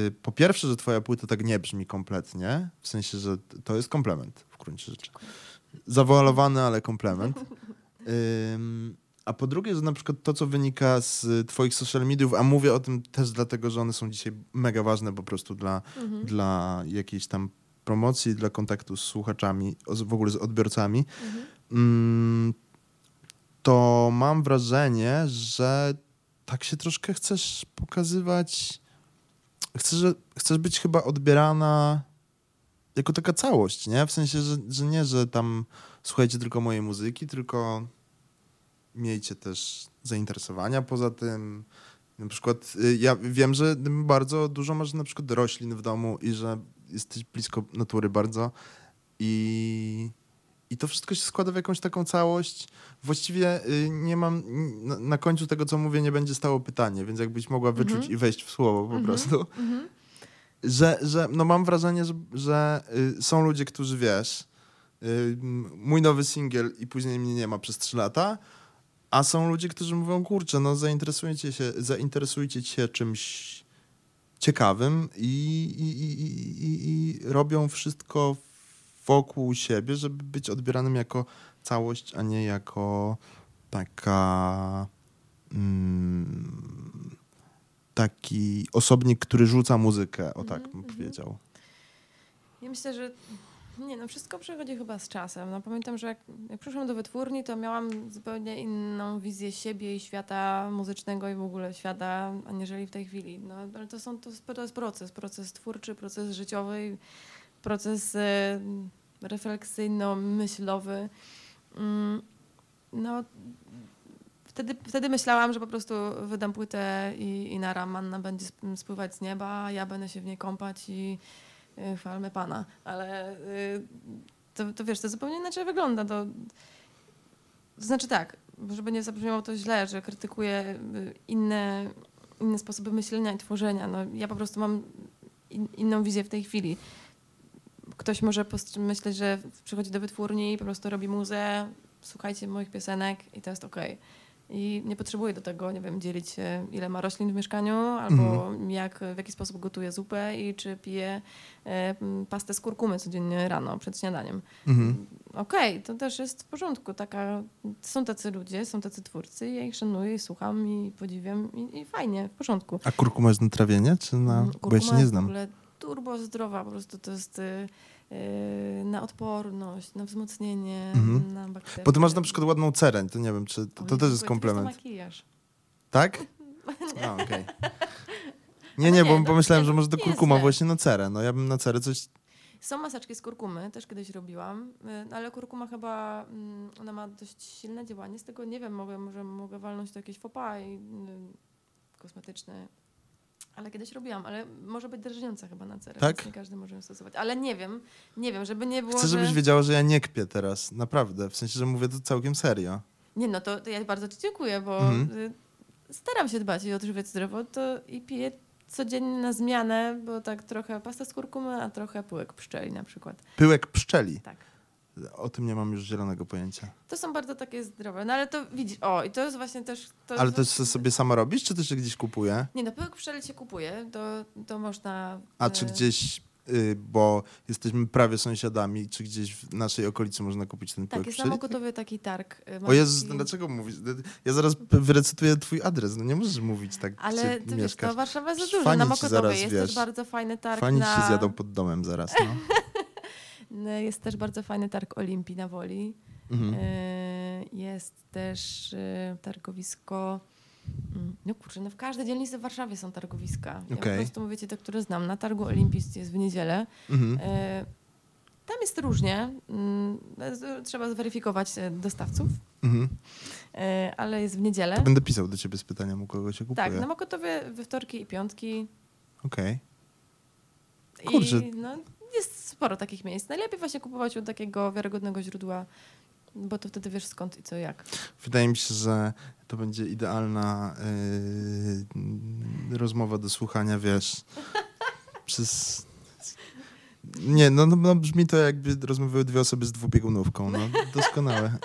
y, po pierwsze, że twoja płyta tak nie brzmi kompletnie, w sensie, że to jest komplement w gruncie rzeczy. Zawoalowany, ale komplement. A po drugie, że na przykład to, co wynika z twoich social mediów, a mówię o tym też dlatego, że one są dzisiaj mega ważne po prostu dla,
Mhm.
dla jakiejś tam promocji, dla kontaktu z słuchaczami, w ogóle z odbiorcami,
Mhm.
mm, to mam wrażenie, że tak się troszkę chcesz pokazywać. Chcesz, chcesz być chyba odbierana jako taka całość, nie? W sensie, że, że nie, że tam słuchajcie tylko mojej muzyki, tylko miejcie też zainteresowania poza tym. Na przykład y, ja wiem, że bardzo dużo masz na przykład roślin w domu i że jesteś blisko natury bardzo i, i to wszystko się składa w jakąś taką całość. Właściwie y, nie mam, na, na końcu tego, co mówię, nie będzie stało pytanie, więc jakbyś mogła wyczuć
Mhm.
i wejść w słowo po
Mhm.
prostu.
Mhm.
Że, że no mam wrażenie, że, że y, są ludzie, którzy wiesz, y, mój nowy singiel i później mnie nie ma przez trzy lata, a są ludzie, którzy mówią, kurczę, no zainteresujcie się, zainteresujcie się czymś ciekawym i, i, i, i, robią wszystko wokół siebie, żeby być odbieranym jako całość, a nie jako taka mm, taki osobnik, który rzuca muzykę, o tak
Mhm,
bym
mhm.
powiedział.
Ja myślę, że nie, no wszystko przychodzi chyba z czasem. No, pamiętam, że jak, jak przyszłam do wytwórni, to miałam zupełnie inną wizję siebie i świata muzycznego i w ogóle świata, aniżeli w tej chwili. No, ale to, są, to, to jest proces, proces twórczy, proces życiowy, proces e, refleksyjno-myślowy. Mm, no, wtedy, wtedy myślałam, że po prostu wydam płytę i, i nara manna będzie sp- spływać z nieba, ja będę się w niej kąpać i y, chwalmy Pana. Ale y, to, to wiesz, to zupełnie inaczej wygląda. To, to znaczy tak, żeby nie zabrzmiało to źle, że krytykuję y, inne, inne sposoby myślenia i tworzenia. No, ja po prostu mam in, inną wizję w tej chwili. Ktoś może myśleć, że przychodzi do wytwórni i po prostu robi muzę, słuchajcie moich piosenek i to jest okej. I nie potrzebuje do tego, nie wiem, dzielić się, ile ma roślin w mieszkaniu, albo jak, w jaki sposób gotuje zupę i czy pije e, pastę z kurkumy codziennie rano przed śniadaniem.
Mhm.
Okej, to też jest w porządku. Taka, są tacy ludzie, są tacy twórcy, ja ich szanuję i słucham i podziwiam i, i fajnie, w porządku.
A kurkuma jest na trawienie, czy na...
Mm,
Bo ja
kurkuma
się nie
jest w
znam.
ogóle turbo zdrowa, po prostu to jest y, na odporność, na wzmocnienie,
Mhm.
na bakterie.
Bo ty masz na przykład ładną cereń, to nie wiem, czy to, to też jest
to
komplement.
jest makijaż.
Tak? A, okej. Nie,
Ale
nie,
nie,
bo
no,
pomyślałem, że może to kurkuma właśnie na cerę. No ja bym na cerę coś...
Są maseczki z kurkumy, też kiedyś robiłam, y, ale kurkuma chyba, mm, ona ma dość silne działanie, z tego nie wiem, mogę, może mogę walnąć to jakieś faux pas i, y, kosmetyczne. Ale kiedyś robiłam, ale może być drżniąca chyba na cerę,
Tak?
nie każdy może ją stosować. Ale nie wiem, nie wiem, żeby nie było,
Chcę, żebyś
że...
wiedziała, że ja nie kpię teraz. Naprawdę. W sensie, że mówię to całkiem serio.
Nie no, to, to ja bardzo ci dziękuję, bo
Mhm.
y, staram się dbać i odżywiać zdrowo, to i piję codziennie na zmianę, bo tak trochę pasta z kurkumy, a trochę pyłek pszczeli na przykład.
Pyłek pszczeli.
Tak.
O tym nie mam już zielonego pojęcia.
To są bardzo takie zdrowe. No ale to widzisz, o i to jest właśnie też... To
Ale
jest
to
właśnie-
sobie sama robisz, czy też się gdzieś kupuje?
Nie no, pyłek pszczeli się kupuje, to, to można...
A czy
e,
gdzieś y, bo jesteśmy prawie sąsiadami, czy gdzieś w naszej okolicy można kupić ten
Tak,
pyłek
jest na
pszczeli?
Mokotowie taki targ. y,
O Jezus, dlaczego mówisz? Ja zaraz wyrecytuję twój adres, no nie możesz mówić tak,
Ale ty wiesz,
mieszkasz.
to Warszawa jest za dużo. Na Mokotowej jest
wiesz,
też bardzo fajny targ
Fani
na...
ci zjadą pod domem zaraz, no.
No, Jest też bardzo fajny targ Olimpii na Woli.
Mhm.
Y, Jest też y, targowisko. mm, No kurczę, no w każdej dzielnicy w Warszawie są targowiska. Ja po prostu mówię ci te, które znam. Na targu Olimpii jest w niedzielę.
Mhm.
Tam jest różnie. Mm, Trzeba zweryfikować e, dostawców,
Mhm.
ale jest w niedzielę.
To będę pisał do ciebie z pytaniem, u kogo się kupuje.
Tak, na Mokotowie we wtorki i piątki.
Okej. Kurczę.
I no, jest sporo takich miejsc. Najlepiej właśnie kupować u takiego wiarygodnego źródła, bo to wtedy wiesz skąd i co jak.
Wydaje mi się, że to będzie idealna yy, rozmowa do słuchania, wiesz, przez... Nie, no, no, no brzmi to jakby rozmawiały dwie osoby z dwubiegunówką, no doskonałe.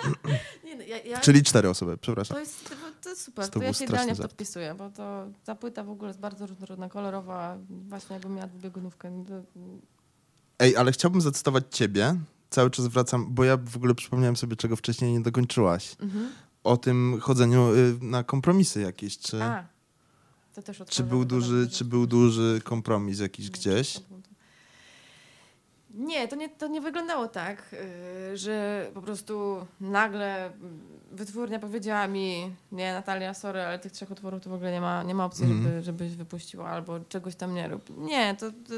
Nie, no, ja, ja,
Czyli cztery osoby, przepraszam.
to, jest, to, jest super,
To
to, ja się idealnie w to wpisuję, bo to ta płyta w ogóle jest bardzo różnorodna, kolorowa, właśnie jakbym miała dwubiegunówkę.
Ej, ale chciałbym zacytować ciebie, cały czas wracam, bo ja w ogóle przypomniałem sobie, czego wcześniej nie dokończyłaś.
mhm.
O tym chodzeniu y, na kompromisy jakieś, czy...
A, to też
Czy był, duży,
bardzo
czy był duży kompromis jakiś
Nie,
gdzieś?
Nie, to nie, to nie wyglądało tak, yy, że po prostu nagle wytwórnia powiedziała mi, nie Natalia, sorry, ale tych trzech utworów to w ogóle nie ma, nie ma opcji,
Mhm.
żeby, żebyś wypuściła albo czegoś tam nie rób. Nie, to, to,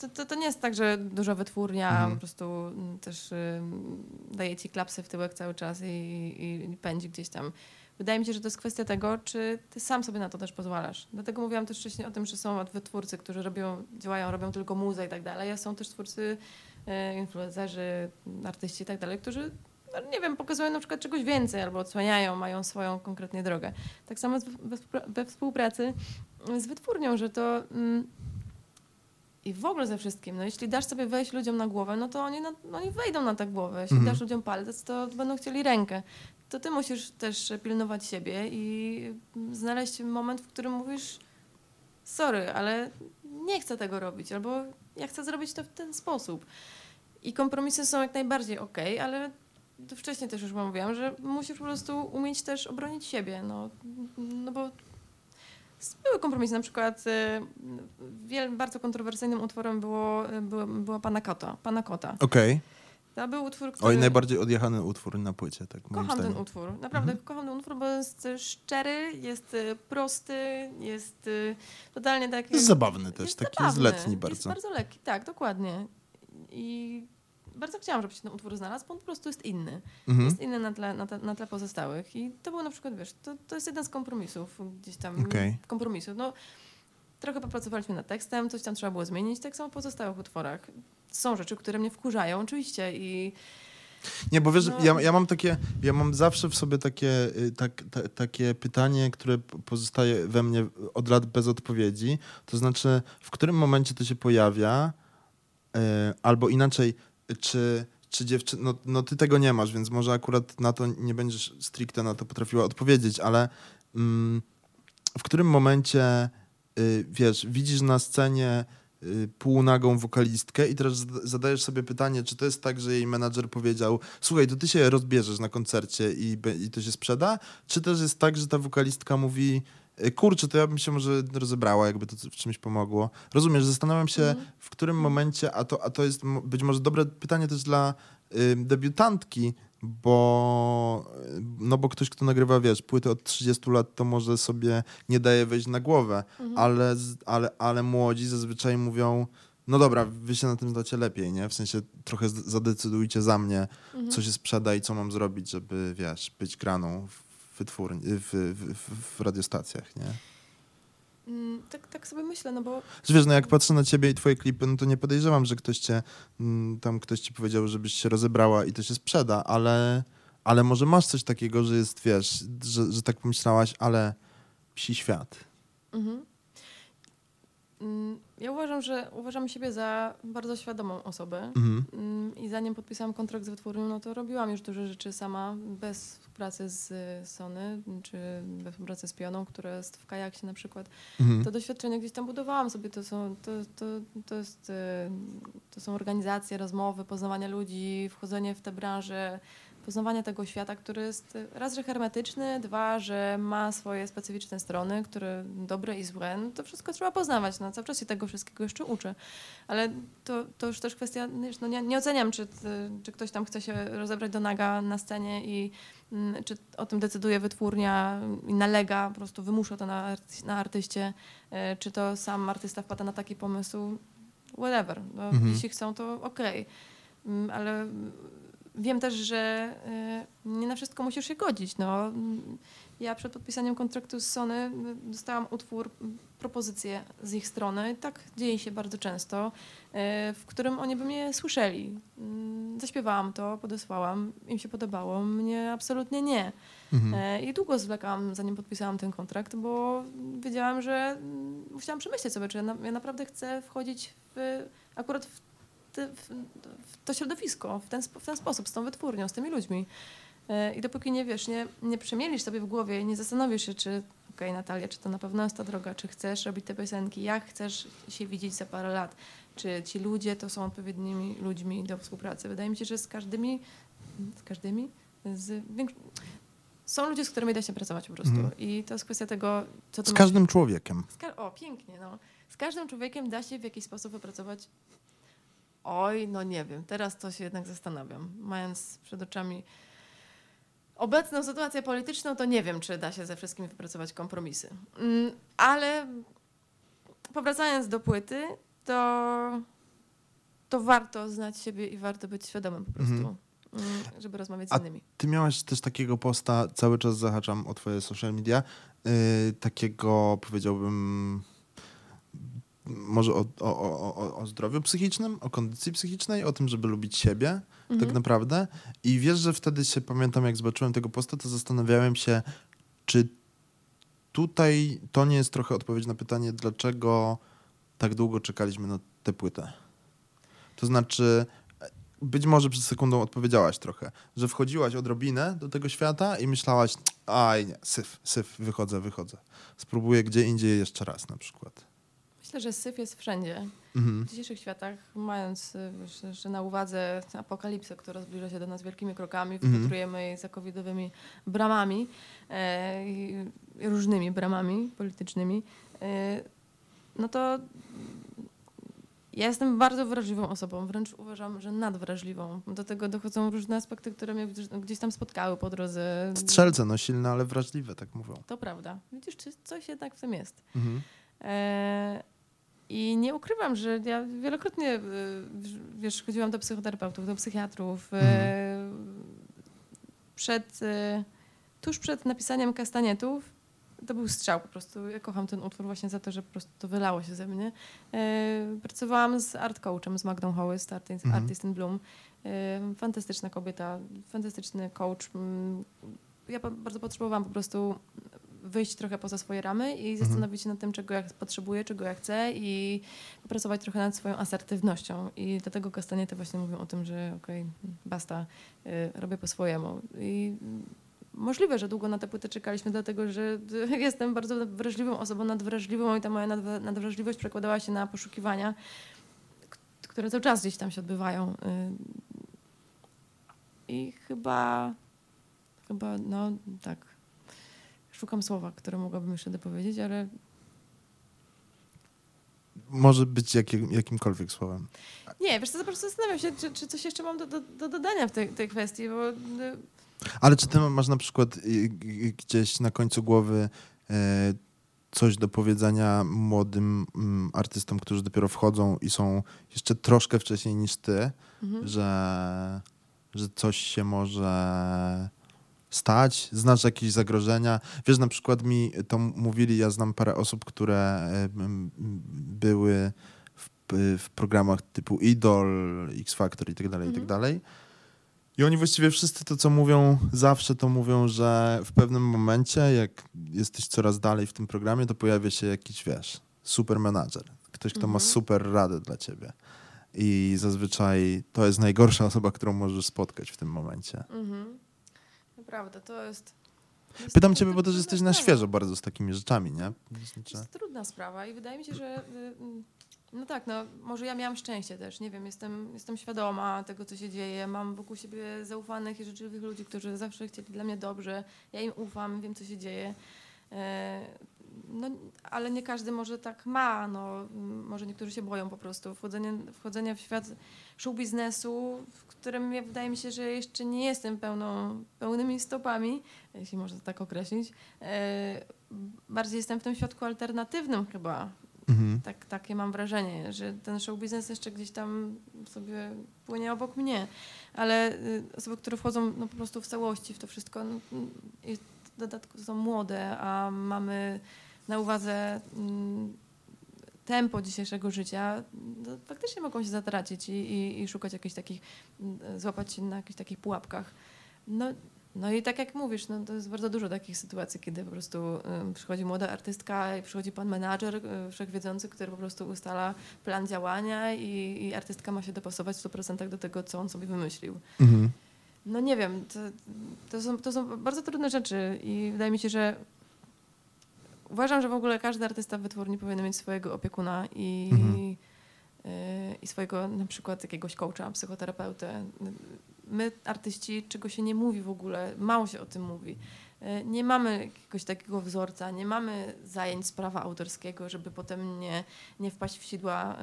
to, to, to nie jest tak, że duża wytwórnia
Mhm.
po prostu mm, też ym, daje ci klapsy w tyłek cały czas i, i, i pędzi gdzieś tam. Wydaje mi się, że to jest kwestia tego, czy ty sam sobie na to też pozwalasz. Dlatego mówiłam też wcześniej o tym, że są wytwórcy, którzy robią, działają, robią tylko muzę i tak dalej, a są też twórcy, e, influencerzy, artyści i tak dalej, którzy, no, nie wiem, pokazują na przykład czegoś więcej albo odsłaniają, mają swoją konkretnie drogę. Tak samo we współpracy z wytwórnią, że to... Mm, i w ogóle ze wszystkim, no jeśli dasz sobie wejść ludziom na głowę, no to oni, na, no oni wejdą na tę głowę. Jeśli
Mhm.
dasz ludziom palec, to będą chcieli rękę. To ty musisz też pilnować siebie i znaleźć moment, w którym mówisz sorry, ale nie chcę tego robić, albo ja chcę zrobić to w ten sposób. I kompromisy są jak najbardziej okej, ale wcześniej też już mówiłam, że musisz po prostu umieć też obronić siebie, no, no bo były kompromisy, na przykład e, wiel, bardzo kontrowersyjnym utworem było, było, była Pana Kota. Pana Kota.
Okej.
To był utwór, który...
Oj, najbardziej odjechany utwór na płycie, tak
Kocham ten
zdaniem.
utwór. Naprawdę
Mhm.
kocham ten utwór, bo jest e, szczery, jest e, prosty, jest totalnie taki...
Jest zabawny też,
jest
taki
zabawny,
jest letni
Jest
bardzo.
bardzo lekki, tak, dokładnie. I bardzo chciałam, żeby się ten utwór znalazł, bo on po prostu jest inny.
Mhm.
Jest inny na tle, na, tle, na tle pozostałych. I to był na przykład, wiesz, to, to jest jeden z kompromisów gdzieś tam.
Okej.
Kompromisów. No, trochę popracowaliśmy nad tekstem, coś tam trzeba było zmienić, tak samo w pozostałych utworach. Są rzeczy, które mnie wkurzają, oczywiście, i
Nie, bo wiesz,
No.
ja, ja mam takie, ja mam zawsze w sobie takie, y, tak, ta, takie pytanie, które pozostaje we mnie od lat bez odpowiedzi. To znaczy, w którym momencie to się pojawia, y, albo inaczej, czy, czy dziewczyna, no, no ty tego nie masz, więc może akurat na to nie będziesz stricte na to potrafiła odpowiedzieć, ale mm, w którym momencie, y, wiesz, widzisz na scenie y, półnagą wokalistkę i teraz zada- zadajesz sobie pytanie, czy to jest tak, że jej menadżer powiedział, słuchaj, to ty się rozbierzesz na koncercie i, i to się sprzeda, czy też jest tak, że ta wokalistka mówi, kurczę, to ja bym się może rozebrała, jakby to w czymś pomogło. Rozumiesz, zastanawiam się,
Mhm.
w którym momencie, a to, a to jest być może dobre pytanie też dla y, debiutantki, bo, y, no bo ktoś, kto nagrywa, wiesz, płyty od 30 lat, to może sobie nie daje wejść na głowę,
Mhm.
ale, ale, ale młodzi zazwyczaj mówią, no dobra, wy się na tym znacie lepiej, nie? W sensie trochę zadecydujcie za mnie,
Mhm.
co się sprzeda i co mam zrobić, żeby, wiesz, być graną w, wytwórni, w, w, w, w radiostacjach, nie?
Mm, tak, tak sobie myślę, no bo
wiesz, no jak patrzę na ciebie i twoje klipy, no to nie podejrzewam, że ktoś cię, mm, tam ktoś ci powiedział, żebyś się rozebrała i to się sprzeda, ale, ale może masz coś takiego, że jest, wiesz, że, że tak pomyślałaś, ale psi świat.
Mhm. Mm, Ja uważam, że uważam siebie za bardzo świadomą osobę.
Mhm.
Mm, I zanim podpisałam kontrakt z wytwórnią, no to robiłam już dużo rzeczy sama, bez współpracy z Sony, czy bez współpracy z Pioną, która jest w kajaksie na przykład.
Mhm.
To doświadczenie gdzieś tam budowałam sobie, to są, to, to, to jest, y, to są organizacje, rozmowy, poznawanie ludzi, wchodzenie w tę branżę, poznawanie tego świata, który jest raz, że hermetyczny, dwa, że ma swoje specyficzne strony, które dobre i złe. No to wszystko trzeba poznawać. No, cały czas się tego wszystkiego jeszcze uczę. Ale to, to już też kwestia, wiesz, no nie, nie oceniam, czy, czy ktoś tam chce się rozebrać do naga na scenie i mm, czy o tym decyduje wytwórnia i nalega, po prostu wymusza to na, na artyście, e, czy to sam artysta wpada na taki pomysł, whatever. No,
Mhm.
Jeśli chcą, to okej. Mm, Ale wiem też, że e, nie na wszystko musisz się godzić. No. Ja przed podpisaniem kontraktu z Sony mm, dostałam utwór, propozycję z ich strony. Tak dzieje się bardzo często, e, w którym oni by mnie słyszeli. Mm, Zaśpiewałam to, podesłałam, im się podobało, mnie absolutnie nie.
Mhm.
E, I długo zwlekałam, zanim podpisałam ten kontrakt, bo wiedziałam, że mm, musiałam przemyśleć sobie, czy ja, na, ja naprawdę chcę wchodzić w, akurat w, w, to środowisko, w ten, w ten sposób, z tą wytwórnią, z tymi ludźmi. E, I dopóki nie wiesz, nie, nie przemielisz sobie w głowie i nie zastanowisz się, czy okej, Natalia, czy to na pewno jest ta droga, czy chcesz robić te piosenki, jak chcesz się widzieć za parę lat, czy ci ludzie to są odpowiednimi ludźmi do współpracy. Wydaje mi się, że z każdymi, z każdymi, z są ludzie, z którymi da się pracować po prostu.
Mhm.
I to jest kwestia tego, co ty
Z
masz-
każdym człowiekiem.
ka- o, pięknie, no. Z każdym człowiekiem da się w jakiś sposób wypracować. Oj, no nie wiem, teraz to się jednak zastanawiam. Mając przed oczami obecną sytuację polityczną, to nie wiem, czy da się ze wszystkimi wypracować kompromisy. Mm, ale powracając do płyty, to, to warto znać siebie i warto być świadomym po prostu,
Mhm.
mm, żeby rozmawiać z
A
innymi.
Ty miałaś też takiego posta, cały czas zahaczam o twoje social media, yy, takiego powiedziałbym może o, o, o, o, zdrowiu psychicznym, o kondycji psychicznej, o tym, żeby lubić siebie tak
Mhm.
naprawdę. I wiesz, że wtedy się pamiętam, jak zobaczyłem tego posta, to zastanawiałem się, czy tutaj to nie jest trochę odpowiedź na pytanie, dlaczego tak długo czekaliśmy na tę płytę. To znaczy, być może przed sekundą odpowiedziałaś trochę, że wchodziłaś odrobinę do tego świata i myślałaś, aj nie, syf, syf, wychodzę, wychodzę. Spróbuję gdzie indziej jeszcze raz na przykład.
Myślę, że syf jest wszędzie.
Mhm.
W dzisiejszych światach, mając y, jeszcze na uwadze apokalipsę, która zbliża się do nas wielkimi krokami,
Mhm.
wypatrujemy jej za covidowymi bramami e, różnymi bramami politycznymi, e, no to ja jestem bardzo wrażliwą osobą, wręcz uważam, że nadwrażliwą. Do tego dochodzą różne aspekty, które mnie gdzieś- gdzieś tam spotkały po drodze.
Strzelce, no silne, ale wrażliwe, tak mówią.
To prawda. Widzisz, czy coś jednak w tym jest.
Mhm.
E, I nie ukrywam, że ja wielokrotnie e, wiesz, chodziłam do psychoterapeutów, do psychiatrów. e, Przed, e, tuż przed napisaniem kastanietów to był strzał po prostu. Ja kocham ten utwór właśnie za to, że po prostu to wylało się ze mnie. Pracowałam z art coachem, z Magdą Hoły, z Artist,
Mhm.
Artist in Bloom. Fantastyczna kobieta, fantastyczny coach. Mm, Ja bardzo potrzebowałam po prostu wyjść trochę poza swoje ramy i zastanowić się nad tym, czego ja potrzebuję, czego ja chcę i popracować trochę nad swoją asertywnością. I dlatego kastaniety właśnie mówią o tym, że okej, basta, y, robię po swojemu. I możliwe, że długo na tę płytę czekaliśmy, dlatego że jestem bardzo wrażliwą osobą, nadwrażliwą i ta moja nadwrażliwość przekładała się na poszukiwania, które cały czas gdzieś tam się odbywają. Y, I chyba, chyba, no tak, szukam słowa, które mogłabym jeszcze dopowiedzieć, ale
Może być jakie, jakimkolwiek słowem.
nie, wiesz co, po prostu zastanawiam się, czy, czy coś jeszcze mam do, do, do dodania w tej, tej kwestii, bo y,
Ale czy ty masz na przykład y, y, gdzieś na końcu głowy y, coś do powiedzenia młodym mm, artystom, którzy dopiero wchodzą i są jeszcze troszkę wcześniej niż ty,
mhm.
że, że coś się może stać? Znasz jakieś zagrożenia? Wiesz, na przykład mi to mówili, ja znam parę osób, które były w, w programach typu Idol, X Factor i tak dalej, i tak
Mhm.
dalej. I oni właściwie wszyscy to, co mówią, zawsze to mówią, że w pewnym momencie, jak jesteś coraz dalej w tym programie, to pojawia się jakiś, wiesz, super menadżer, Ktoś, kto ma
Mhm.
super radę dla ciebie. I zazwyczaj to jest najgorsza osoba, którą możesz spotkać w tym momencie.
Mhm. Naprawdę, to jest... jest
Pytam ciebie, bo też jesteś na świeżo bardzo z takimi rzeczami, nie?
To
Znaczy,
jest trudna sprawa i wydaje mi się, że y, mm, no tak, no może ja miałam szczęście też, nie wiem, jestem, jestem świadoma tego, co się dzieje, mam wokół siebie zaufanych i życzliwych ludzi, którzy zawsze chcieli dla mnie dobrze, ja im ufam, wiem, co się dzieje. E, No, ale nie każdy może tak ma, no, może niektórzy się boją po prostu wchodzenia, wchodzenia w świat show biznesu, w którym ja, wydaje mi się, że jeszcze nie jestem pełną, pełnymi stopami, jeśli można tak określić. E, bardziej jestem w tym świadku alternatywnym chyba.
mhm.
Tak, takie mam wrażenie, że ten show biznes jeszcze gdzieś tam sobie płynie obok mnie. Ale y, osoby, które wchodzą no, po prostu w całości w to wszystko, no, i w dodatku są młode, a mamy na uwadze mm, tempo dzisiejszego życia, no, faktycznie mogą się zatracić i, i, i szukać jakichś takich, mm, złapać się na jakichś takich pułapkach. No, no i tak jak mówisz, no to jest bardzo dużo takich sytuacji, kiedy po prostu y, przychodzi młoda artystka i przychodzi pan menadżer y, wszechwiedzący, który po prostu ustala plan działania i, i artystka ma się dopasować w 100% do tego, co on sobie wymyślił.
Mhm.
No nie wiem, to, to, są, to są bardzo trudne rzeczy i wydaje mi się, że uważam, że w ogóle każdy artysta wytwórni powinien mieć swojego opiekuna i,
Mhm.
y, i swojego na przykład jakiegoś coacha, psychoterapeutę. My, artyści, czego się nie mówi w ogóle, mało się o tym mówi. Y, Nie mamy jakiegoś takiego wzorca, nie mamy zajęć z prawa autorskiego, żeby potem nie, nie wpaść w sidła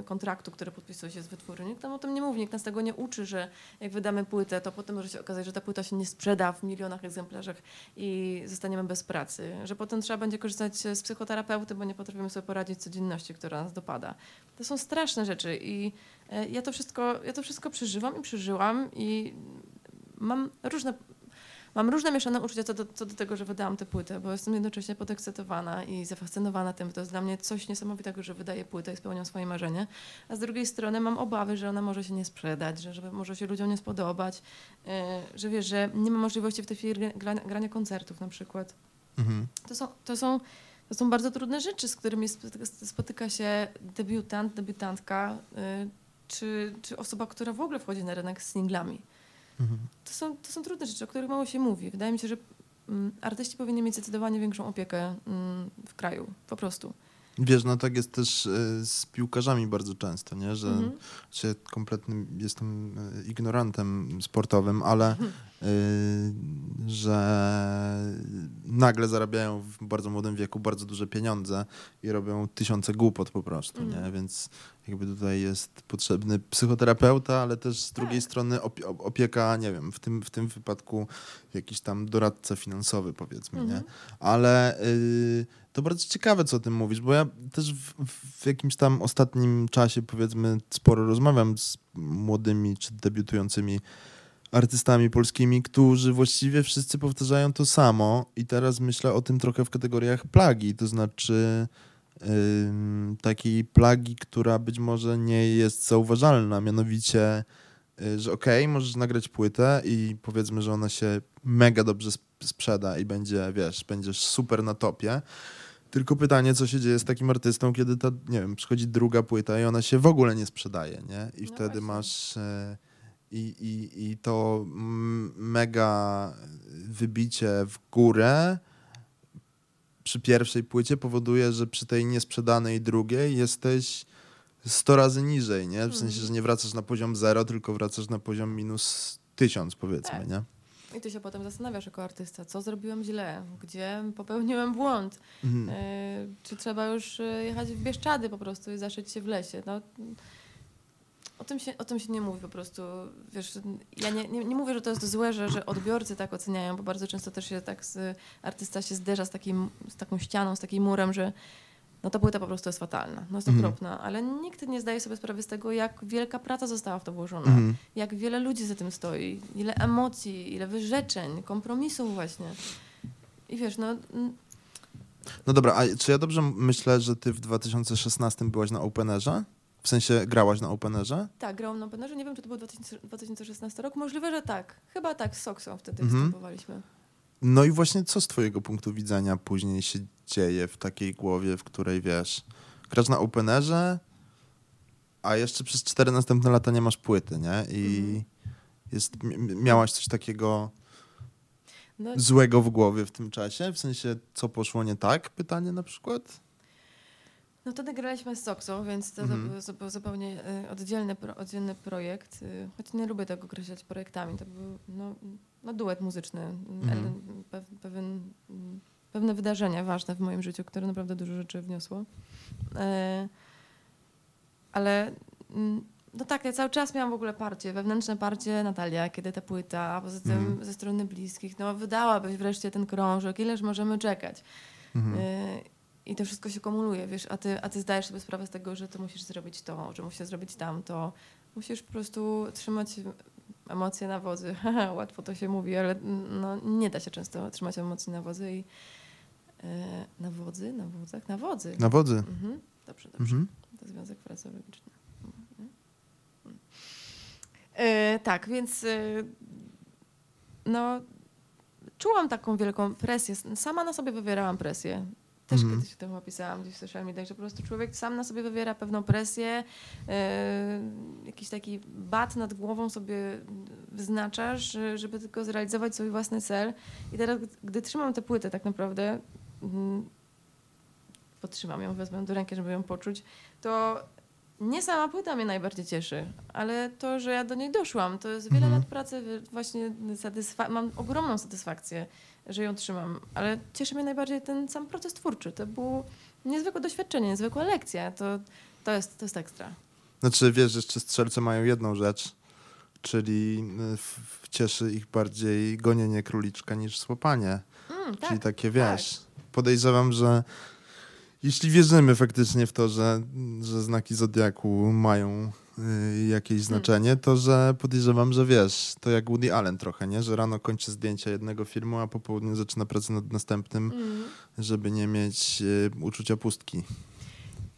y, kontraktu, który podpisuje się z wytwórnią. Nikt nam o tym nie mówi, nikt nas tego nie uczy, że jak wydamy płytę, to potem może się okazać, że ta płyta się nie sprzeda w milionach egzemplarzach i zostaniemy bez pracy. Że potem trzeba będzie korzystać z psychoterapeuty, bo nie potrafimy sobie poradzić z codzienności, która nas dopada. To są straszne rzeczy i e, ja to wszystko, ja to wszystko przeżywam i przeżyłam i mam różne Mam różne mieszane uczucia co do, co do tego, że wydałam tę płytę, bo jestem jednocześnie podekscytowana i zafascynowana tym. To jest dla mnie coś niesamowitego, że wydaję płytę i spełniam swoje marzenie. A z drugiej strony mam obawy, że ona może się nie sprzedać, że, że może się ludziom nie spodobać, e, że wiesz, że nie ma możliwości w tej chwili grania, grania koncertów na przykład.
Mhm.
To są, to są, to są bardzo trudne rzeczy, z którymi spotyka, się debiutant, debiutantka, y, czy, czy osoba, która w ogóle wchodzi na rynek z singlami. To są, to są trudne rzeczy, o których mało się mówi. Wydaje mi się, że mm, artyści powinni mieć zdecydowanie większą opiekę mm, w kraju, po prostu.
Wiesz, no tak jest też y, z piłkarzami bardzo często, nie? Że
Mhm.
się kompletnym jestem y, ignorantem sportowym, ale y, że nagle zarabiają w bardzo młodym wieku bardzo duże pieniądze i robią tysiące głupot po prostu, nie?
Mhm.
Więc jakby tutaj jest potrzebny psychoterapeuta, ale też z drugiej
Tak.
strony opie- opieka, nie wiem, w tym, w tym wypadku jakiś tam doradca finansowy powiedzmy, nie?
Mhm.
Ale y, to bardzo ciekawe, co o tym mówisz, bo ja też w, w jakimś tam ostatnim czasie, powiedzmy, sporo rozmawiam z młodymi czy debiutującymi artystami polskimi, którzy właściwie wszyscy powtarzają to samo i teraz myślę o tym trochę w kategoriach plagi, to znaczy ym, takiej plagi, która być może nie jest zauważalna, mianowicie, y, że okej, możesz nagrać płytę i powiedzmy, że ona się mega dobrze sprzeda i będzie, wiesz, będziesz super na topie. Tylko pytanie, co się dzieje z takim artystą, kiedy ta, nie wiem, przychodzi druga płyta i ona się w ogóle nie sprzedaje, nie? I
No
wtedy
właśnie.
masz... E, i, i, I to mega wybicie w górę przy pierwszej płycie powoduje, że przy tej niesprzedanej drugiej jesteś 100 razy niżej, nie? W sensie,
Mhm.
że nie wracasz na poziom zero, tylko wracasz na poziom minus tysiąc, powiedzmy,
Tak.
nie?
I ty się potem zastanawiasz jako artysta, co zrobiłem źle, gdzie popełniłem błąd,
Mhm.
y, czy trzeba już y, jechać w Bieszczady po prostu i zaszyć się w lesie. No, o, tym się, o tym się nie mówi po prostu. Wiesz, ja nie, nie, nie mówię, że to jest złe, że, że odbiorcy tak oceniają, bo bardzo często też się tak z, artysta się zderza z, takim, z taką ścianą, z takim murem, że no ta płyta po prostu jest fatalna, no jest
Mhm.
okropna, ale nikt nie zdaje sobie sprawy z tego, jak wielka praca została w to włożona
Mhm.
jak wiele ludzi za tym stoi, ile emocji, ile wyrzeczeń, kompromisów właśnie. I wiesz, no mm,
No dobra, a czy ja dobrze myślę, że ty w 2016 byłaś na Openerze? W sensie grałaś na Openerze?
tak, grałam na Openerze, nie wiem, czy to był 2000, 2016 rok, możliwe, że tak. Chyba tak, z Soksą wtedy
Mhm.
występowaliśmy.
No i właśnie co z twojego punktu widzenia później się dzieje w takiej głowie, w której wiesz, grasz na openerze, a jeszcze przez cztery następne lata nie masz płyty, nie? I
Mhm.
jest, miałaś coś takiego
No,
złego w głowie w tym czasie? W sensie, co poszło nie tak? Pytanie na przykład?
no wtedy graliśmy z Soxo, więc to, to był zupe- zupełnie y, oddzielny, oddzielny projekt. y, Choć nie lubię tego określać projektami. To był no, no, duet muzyczny.
Mhm.
Pe, pewien, mm, pewne wydarzenie ważne w moim życiu, które naprawdę dużo rzeczy wniosło. E, ale mm, no tak, ja cały czas miałam w ogóle parcie, wewnętrzne parcie Natalia, kiedy ta płyta, a poza tym
Mhm.
ze strony bliskich, no wydałabyś wreszcie ten krążek, ileż możemy czekać. Y, I to wszystko się kumuluje, wiesz, a ty, a ty zdajesz sobie sprawę z tego, że ty musisz zrobić to, że musisz zrobić tamto. Musisz po prostu trzymać emocje na wodzy. Łatwo to się mówi, ale mm, no, nie da się często trzymać emocji na wodzy i y, na wodzy, na wodzach, na wodzy.
Na wodzy.
Mhm. Dobrze, dobrze.
Mhm.
To związek frazeologiczny. Mhm. E, tak, więc e, no, czułam taką wielką presję. Sama na sobie wywierałam presję. Też
Mhm.
kiedyś o tym opisałam gdzieś w social mediach, że po prostu człowiek sam na sobie wywiera pewną presję, e, jakiś taki bat nad głową sobie wyznaczasz, że- żeby tylko zrealizować swój własny cel. I teraz, gdy trzymam tę płytę tak naprawdę, potrzymam ją, wezmę do ręki, żeby ją poczuć, to nie sama płyta mnie najbardziej cieszy, ale to, że ja do niej doszłam, to jest wiele
Mhm.
lat pracy, właśnie mam ogromną satysfakcję, że ją trzymam, ale cieszy mnie najbardziej ten sam proces twórczy. To było niezwykłe doświadczenie, niezwykła lekcja. To, to, jest, to jest ekstra.
Znaczy, wiesz, jeszcze strzelce mają jedną rzecz, czyli y, cieszy ich bardziej gonienie króliczka niż słapanie.
Mm, tak,
Czyli takie, wiesz, podejrzewam, że jeśli wierzymy faktycznie w to, że, że znaki Zodiaku mają y, jakieś znaczenie, to że podejrzewam, że wiesz, to jak Woody Allen trochę, nie? Że rano kończy zdjęcia jednego filmu, a po południu zaczyna pracę nad następnym,
Mm.
żeby nie mieć y, uczucia pustki.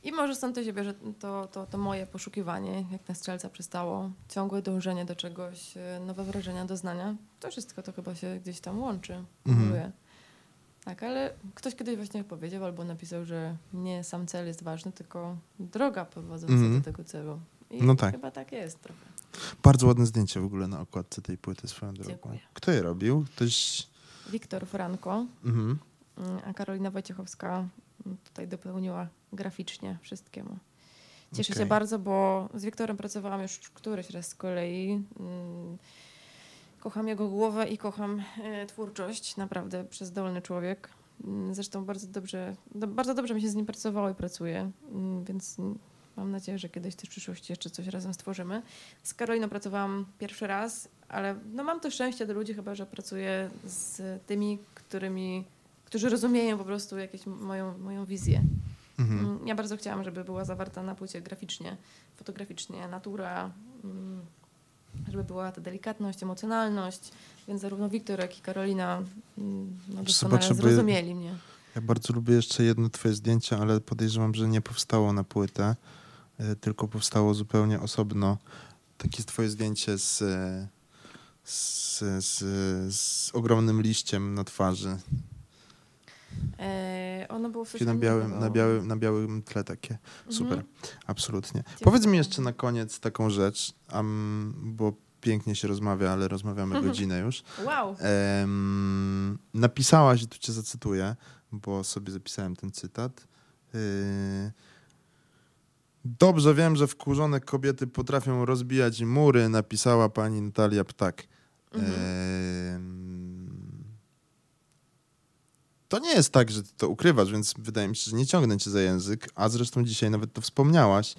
I może stąd to się bierze to, to, to moje poszukiwanie, jak na strzelca przystało, ciągłe dążenie do czegoś, e, nowe wrażenia, doznania. To wszystko to chyba się gdzieś tam łączy,
Mhm.
Tak, ale ktoś kiedyś właśnie powiedział albo napisał, że nie sam cel jest ważny, tylko droga prowadząca
Mhm.
do tego celu. I
No tak.
chyba tak jest trochę.
Bardzo ładne zdjęcie w ogóle na okładce tej płyty swoją drogą.
Dziękuję.
Kto je robił? Ktoś...
Wiktor Franko,
Mhm.
mm, a Karolina Wojciechowska mm, tutaj dopełniła graficznie wszystkiemu. Cieszę
Okej.
się bardzo, bo z Wiktorem pracowałam już któryś raz z kolei. Kocham jego głowę i kocham e, twórczość. Naprawdę przezdolny człowiek. Mm, Zresztą bardzo dobrze, do, bardzo dobrze mi się z nim pracowało i pracuje, mm, więc mam nadzieję, że kiedyś też w przyszłości jeszcze coś razem stworzymy. Z Karoliną pracowałam pierwszy raz, ale no mam to szczęście do ludzi chyba, że pracuję z tymi, którymi, którzy rozumieją po prostu jakąś moją, moją wizję.
Mhm.
Mm, Ja bardzo chciałam, żeby była zawarta na płycie graficznie, fotograficznie, natura, żeby była ta delikatność, emocjonalność, więc zarówno Wiktor, jak i Karolina mm, no, doskonale zrozumieli mnie.
Ja bardzo lubię jeszcze jedno twoje zdjęcie, ale podejrzewam, że nie powstało na płytę, e, tylko powstało zupełnie osobno. Takie twoje zdjęcie z, e, z, z, z ogromnym liściem na twarzy.
E, ono było w
na białym, na, białym, na białym tle takie.
Mhm.
Super, absolutnie.
Dziękuję.
Powiedz mi jeszcze na koniec taką rzecz, am, bo pięknie się rozmawia, ale rozmawiamy
Mhm.
godzinę już.
Wow!
Napisałaś, i tu cię zacytuję, bo sobie zapisałem ten cytat. Yy, Dobrze wiem, że wkurzone kobiety potrafią rozbijać mury, napisała pani Natalia Ptak.
Mhm.
To nie jest tak, że to ukrywasz, więc wydaje mi się, że nie ciągnę cię za język, a zresztą dzisiaj nawet to wspomniałaś.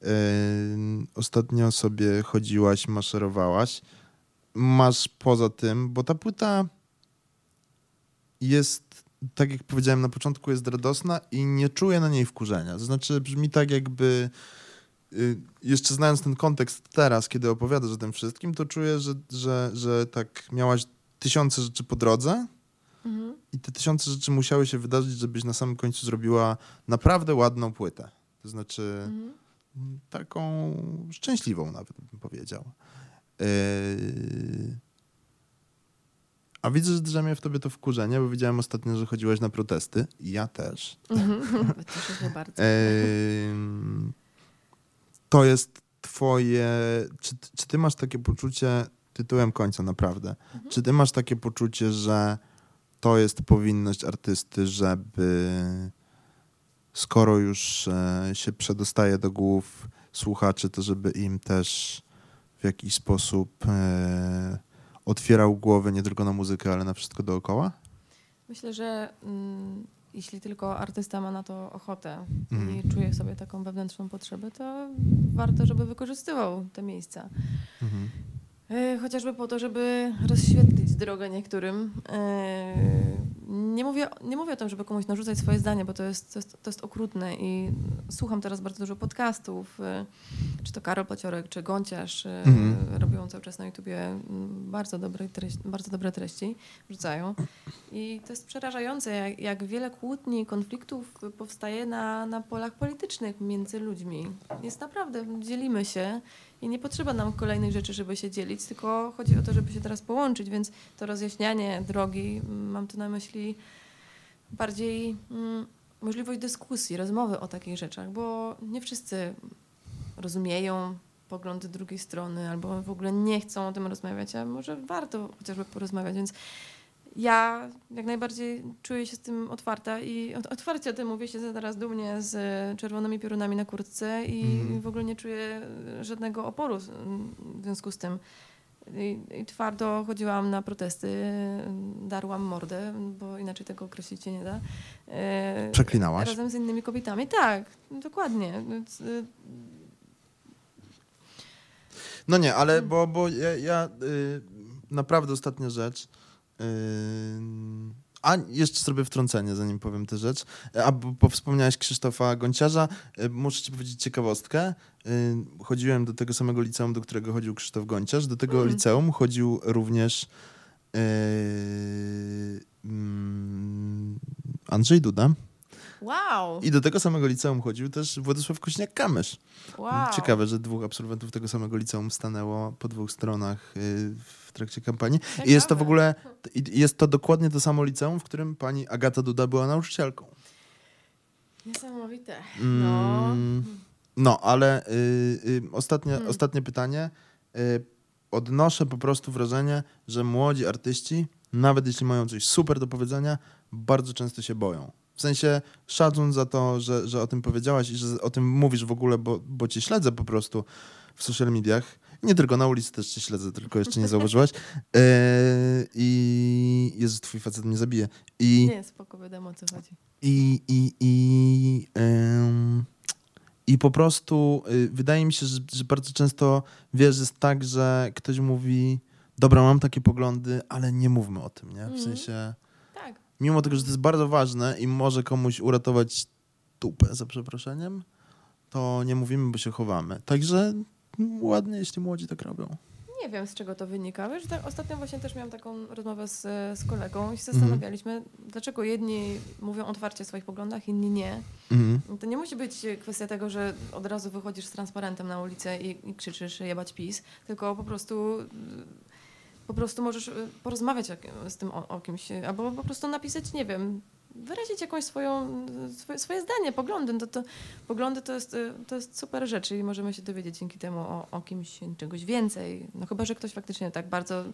Em, Ostatnio sobie chodziłaś, maszerowałaś. Masz poza tym, bo ta płyta jest, tak jak powiedziałem na początku, jest radosna i nie czuję na niej wkurzenia. To znaczy brzmi tak jakby, y, jeszcze znając ten kontekst teraz, kiedy opowiadasz o tym wszystkim, to czuję, że, że, że tak miałaś tysiące rzeczy po drodze
Mhm.
i te tysiące rzeczy musiały się wydarzyć, żebyś na samym końcu zrobiła naprawdę ładną płytę. To znaczy
Mhm.
taką szczęśliwą nawet bym powiedział. Yy, A widzę, że drzemie w tobie to wkurzenie, bo widziałem ostatnio, że chodziłaś na protesty. Ja też.
Mhm. Cieszę bardzo.
Em, to jest twoje... Czy, czy ty masz takie poczucie, tytułem końca naprawdę, czy ty masz takie poczucie, że to jest powinność artysty, żeby skoro już e, się przedostaje do głów słuchaczy, to żeby im też w jakiś sposób e, otwierał głowę nie tylko na muzykę, ale na wszystko dookoła?
Myślę, że mm, jeśli tylko artysta ma na to ochotę
Mhm.
i czuje sobie taką wewnętrzną potrzebę, to warto, żeby wykorzystywał te miejsca.
Mhm.
E, Chociażby po to, żeby rozświetlić drogę niektórym. E, Nie mówię, nie mówię o tym, żeby komuś narzucać swoje zdanie, bo to jest, to, jest, to jest okrutne i słucham teraz bardzo dużo podcastów, e, czy to Karol Paciorek, czy Gąciarz, e,
Mhm.
robią cały czas na YouTubie mm, bardzo dobre, treści, bardzo dobre treści, wrzucają. I to jest przerażające, jak, jak wiele kłótni, konfliktów powstaje na, na polach politycznych między ludźmi. Jest naprawdę, dzielimy się i nie potrzeba nam kolejnych rzeczy, żeby się dzielić, tylko chodzi o to, żeby się teraz połączyć, więc to rozjaśnianie drogi, mm, mam tu na myśli bardziej mm, możliwość dyskusji, rozmowy o takich rzeczach, bo nie wszyscy rozumieją poglądy drugiej strony albo w ogóle nie chcą o tym rozmawiać, a może warto chociażby porozmawiać, więc ja jak najbardziej czuję się z tym otwarta i ot- otwarcie o tym mówię się teraz dumnie z czerwonymi piorunami na kurtce i
Mhm.
w ogóle nie czuję żadnego oporu w związku z tym. I, I twardo chodziłam na protesty, darłam mordę, bo inaczej tego określić się nie da. E,
Przeklinałaś?
Razem z innymi kobietami, tak, dokładnie. Y,
No nie, ale
Hmm.
bo, bo ja, ja y, naprawdę ostatnia rzecz. A jeszcze zrobię wtrącenie, zanim powiem tę rzecz. A bo, bo wspomniałeś Krzysztofa Gonciarza. Y, muszę ci powiedzieć ciekawostkę. Chodziłem do tego samego liceum, do którego chodził Krzysztof Gonciarz. Do tego
Mm.
liceum chodził również mm, Andrzej Duda.
Wow,
I do tego samego liceum chodził też Władysław Kośniak-Kamysz.
wow.
Ciekawe, że dwóch absolwentów tego samego liceum stanęło po dwóch stronach y, w trakcie kampanii.
Ciekawe.
I jest to w ogóle, jest to dokładnie to samo liceum, w którym pani Agata Duda była nauczycielką.
Niesamowite. No.
Mm, No, ale y, y, ostatnie,
Hmm.
ostatnie pytanie. Y, odnoszę po prostu wrażenie, że młodzi artyści, nawet jeśli mają coś super do powiedzenia, bardzo często się boją. W sensie szacun za to, że, że o tym powiedziałaś i że o tym mówisz w ogóle, bo, bo cię śledzę po prostu w social mediach. Nie tylko na ulicy też cię śledzę, tylko jeszcze nie zauważyłaś. Yy, I Jezus, twój facet mnie zabije. I,
Nie, spoko, wiadomo o co chodzi.
i, i, i, i po prostu y, wydaje mi się, że, że bardzo często wiesz, jest tak, że ktoś mówi, dobra, mam takie poglądy, ale nie mówmy o tym, nie? W
Mhm.
sensie. Mimo tego, że to jest bardzo ważne i może komuś uratować tupę, za przeproszeniem, to nie mówimy, bo się chowamy. Także mm, ładnie, jeśli młodzi tak robią.
Nie wiem, z czego to wynika. Wiesz, tak, ostatnio właśnie też miałam taką rozmowę z, z kolegą i się
Mhm.
zastanawialiśmy, dlaczego jedni mówią otwarcie o swoich poglądach, inni nie.
Mhm.
To nie musi być kwestia tego, że od razu wychodzisz z transparentem na ulicę i, i krzyczysz jebać PiS, tylko po prostu po prostu możesz y, porozmawiać o- z tym o, o kimś, y, albo po prostu napisać, nie wiem, wyrazić jakąś swoją, y, swoje, swoje zdanie, poglądy. No To, to, poglądy to jest, y, to jest super rzecz i możemy się dowiedzieć dzięki temu o, o kimś czegoś więcej. No chyba, że ktoś faktycznie tak bardzo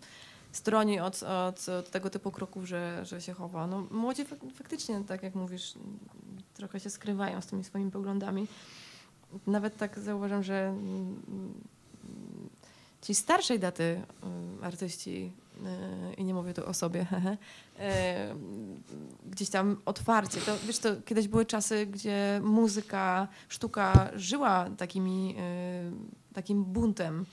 stroni od, od, od tego typu kroków, że, że się chowa. No, młodzi fak- faktycznie, tak jak mówisz, trochę się skrywają z tymi swoimi poglądami. Nawet tak zauważam, że mm, ci starszej daty y, artyści, y, i nie mówię tu o sobie, y, gdzieś tam otwarcie. To, wiesz, to kiedyś były czasy, gdzie muzyka, sztuka żyła takimi, takim buntem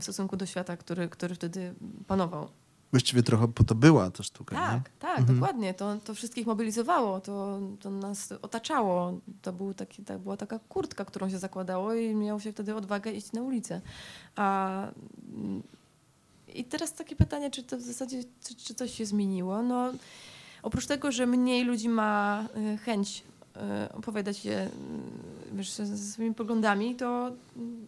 w stosunku do świata, który, który wtedy panował.
Właściwie trochę po to była ta sztuka, nie?
Tak, tak,
Mhm.
dokładnie. To, to wszystkich mobilizowało, to, to nas otaczało. To, był taki, to była taka kurtka, którą się zakładało i miało się wtedy odwagę iść na ulicę. A, mm, I teraz takie pytanie, czy to w zasadzie, czy, czy coś się zmieniło? No, oprócz tego, że mniej ludzi ma y, chęć y, opowiadać się y, wiesz, ze ze swoimi poglądami, to, mm,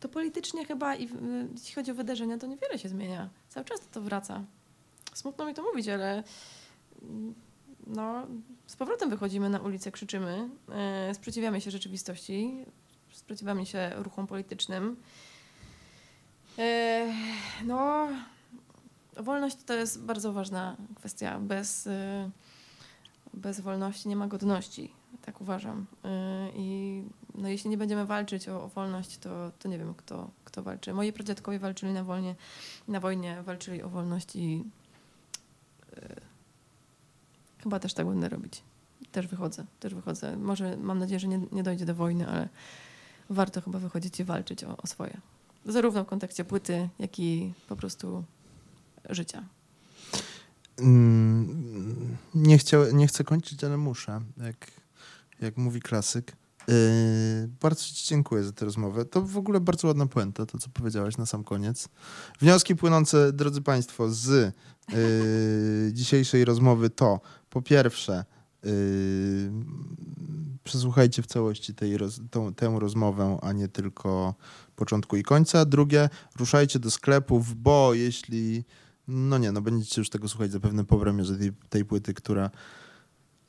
to politycznie chyba, i jeśli chodzi o wydarzenia, to niewiele się zmienia. Cały czas to wraca. smutno mi to mówić, ale mm, no, z powrotem wychodzimy na ulicę, krzyczymy, e, sprzeciwiamy się rzeczywistości, sprzeciwiamy się ruchom politycznym. E, no, wolność to jest bardzo ważna kwestia. Bez, e, bez wolności nie ma godności, tak uważam. E, I no, jeśli nie będziemy walczyć o, o wolność, to, to nie wiem, kto, kto walczy. Moi pradziadkowie walczyli na, wolnie, na wojnie, walczyli o wolność i e, chyba też tak będę robić. Też wychodzę, też wychodzę. Może mam nadzieję, że nie, nie dojdzie do wojny, ale warto chyba wychodzić i walczyć o, o swoje. Zarówno w kontekście płyty, jak i po prostu życia.
Mm, nie, chciał, nie chcę kończyć, ale muszę, jak, jak mówi klasyk. Yy, bardzo Ci dziękuję za tę rozmowę. To w ogóle bardzo ładna puenta, to co powiedziałaś na sam koniec. Wnioski płynące, drodzy Państwo, z yy, dzisiejszej rozmowy to po pierwsze, yy, przesłuchajcie w całości tej roz, tą, tę rozmowę, a nie tylko początku i końca. Drugie, ruszajcie do sklepów, bo jeśli no nie, no będziecie już tego słuchać zapewne po premierze tej, tej płyty, która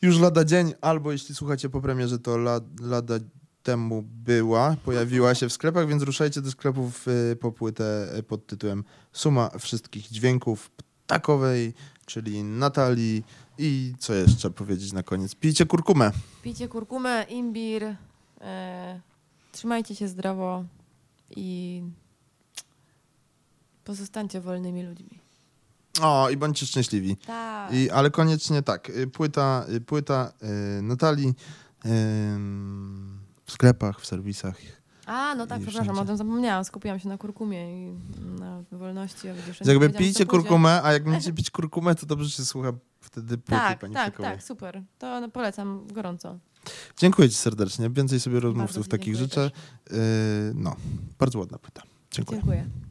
już lada dzień, albo jeśli słuchacie po premierze, to la, lada temu była, pojawiła się w sklepach, więc ruszajcie do sklepów y, po płytę y, pod tytułem Suma wszystkich dźwięków ptakowej, czyli Natalii i co jeszcze powiedzieć na koniec? Pijcie kurkumę.
Pijcie kurkumę, imbir, e, trzymajcie się zdrowo i pozostańcie wolnymi ludźmi.
O, i bądźcie szczęśliwi.
Tak.
I, ale koniecznie tak, y, płyta, y, płyta y, Natalii ym, w sklepach, w serwisach.
A, no tak, przepraszam,
wszędzie.
o tym zapomniałam. Skupiłam się na kurkumie i na wolności.
Jakby pijcie kurkumę, a jak będziecie pić kurkumę, to dobrze się słucha wtedy płyty
Tak,
pani
tak, tak, super. To no, polecam gorąco.
Dziękuję ci serdecznie. Więcej sobie rozmówców takich życzę. Yy, no, bardzo ładna płyta. Dziękuję.
Dziękuję.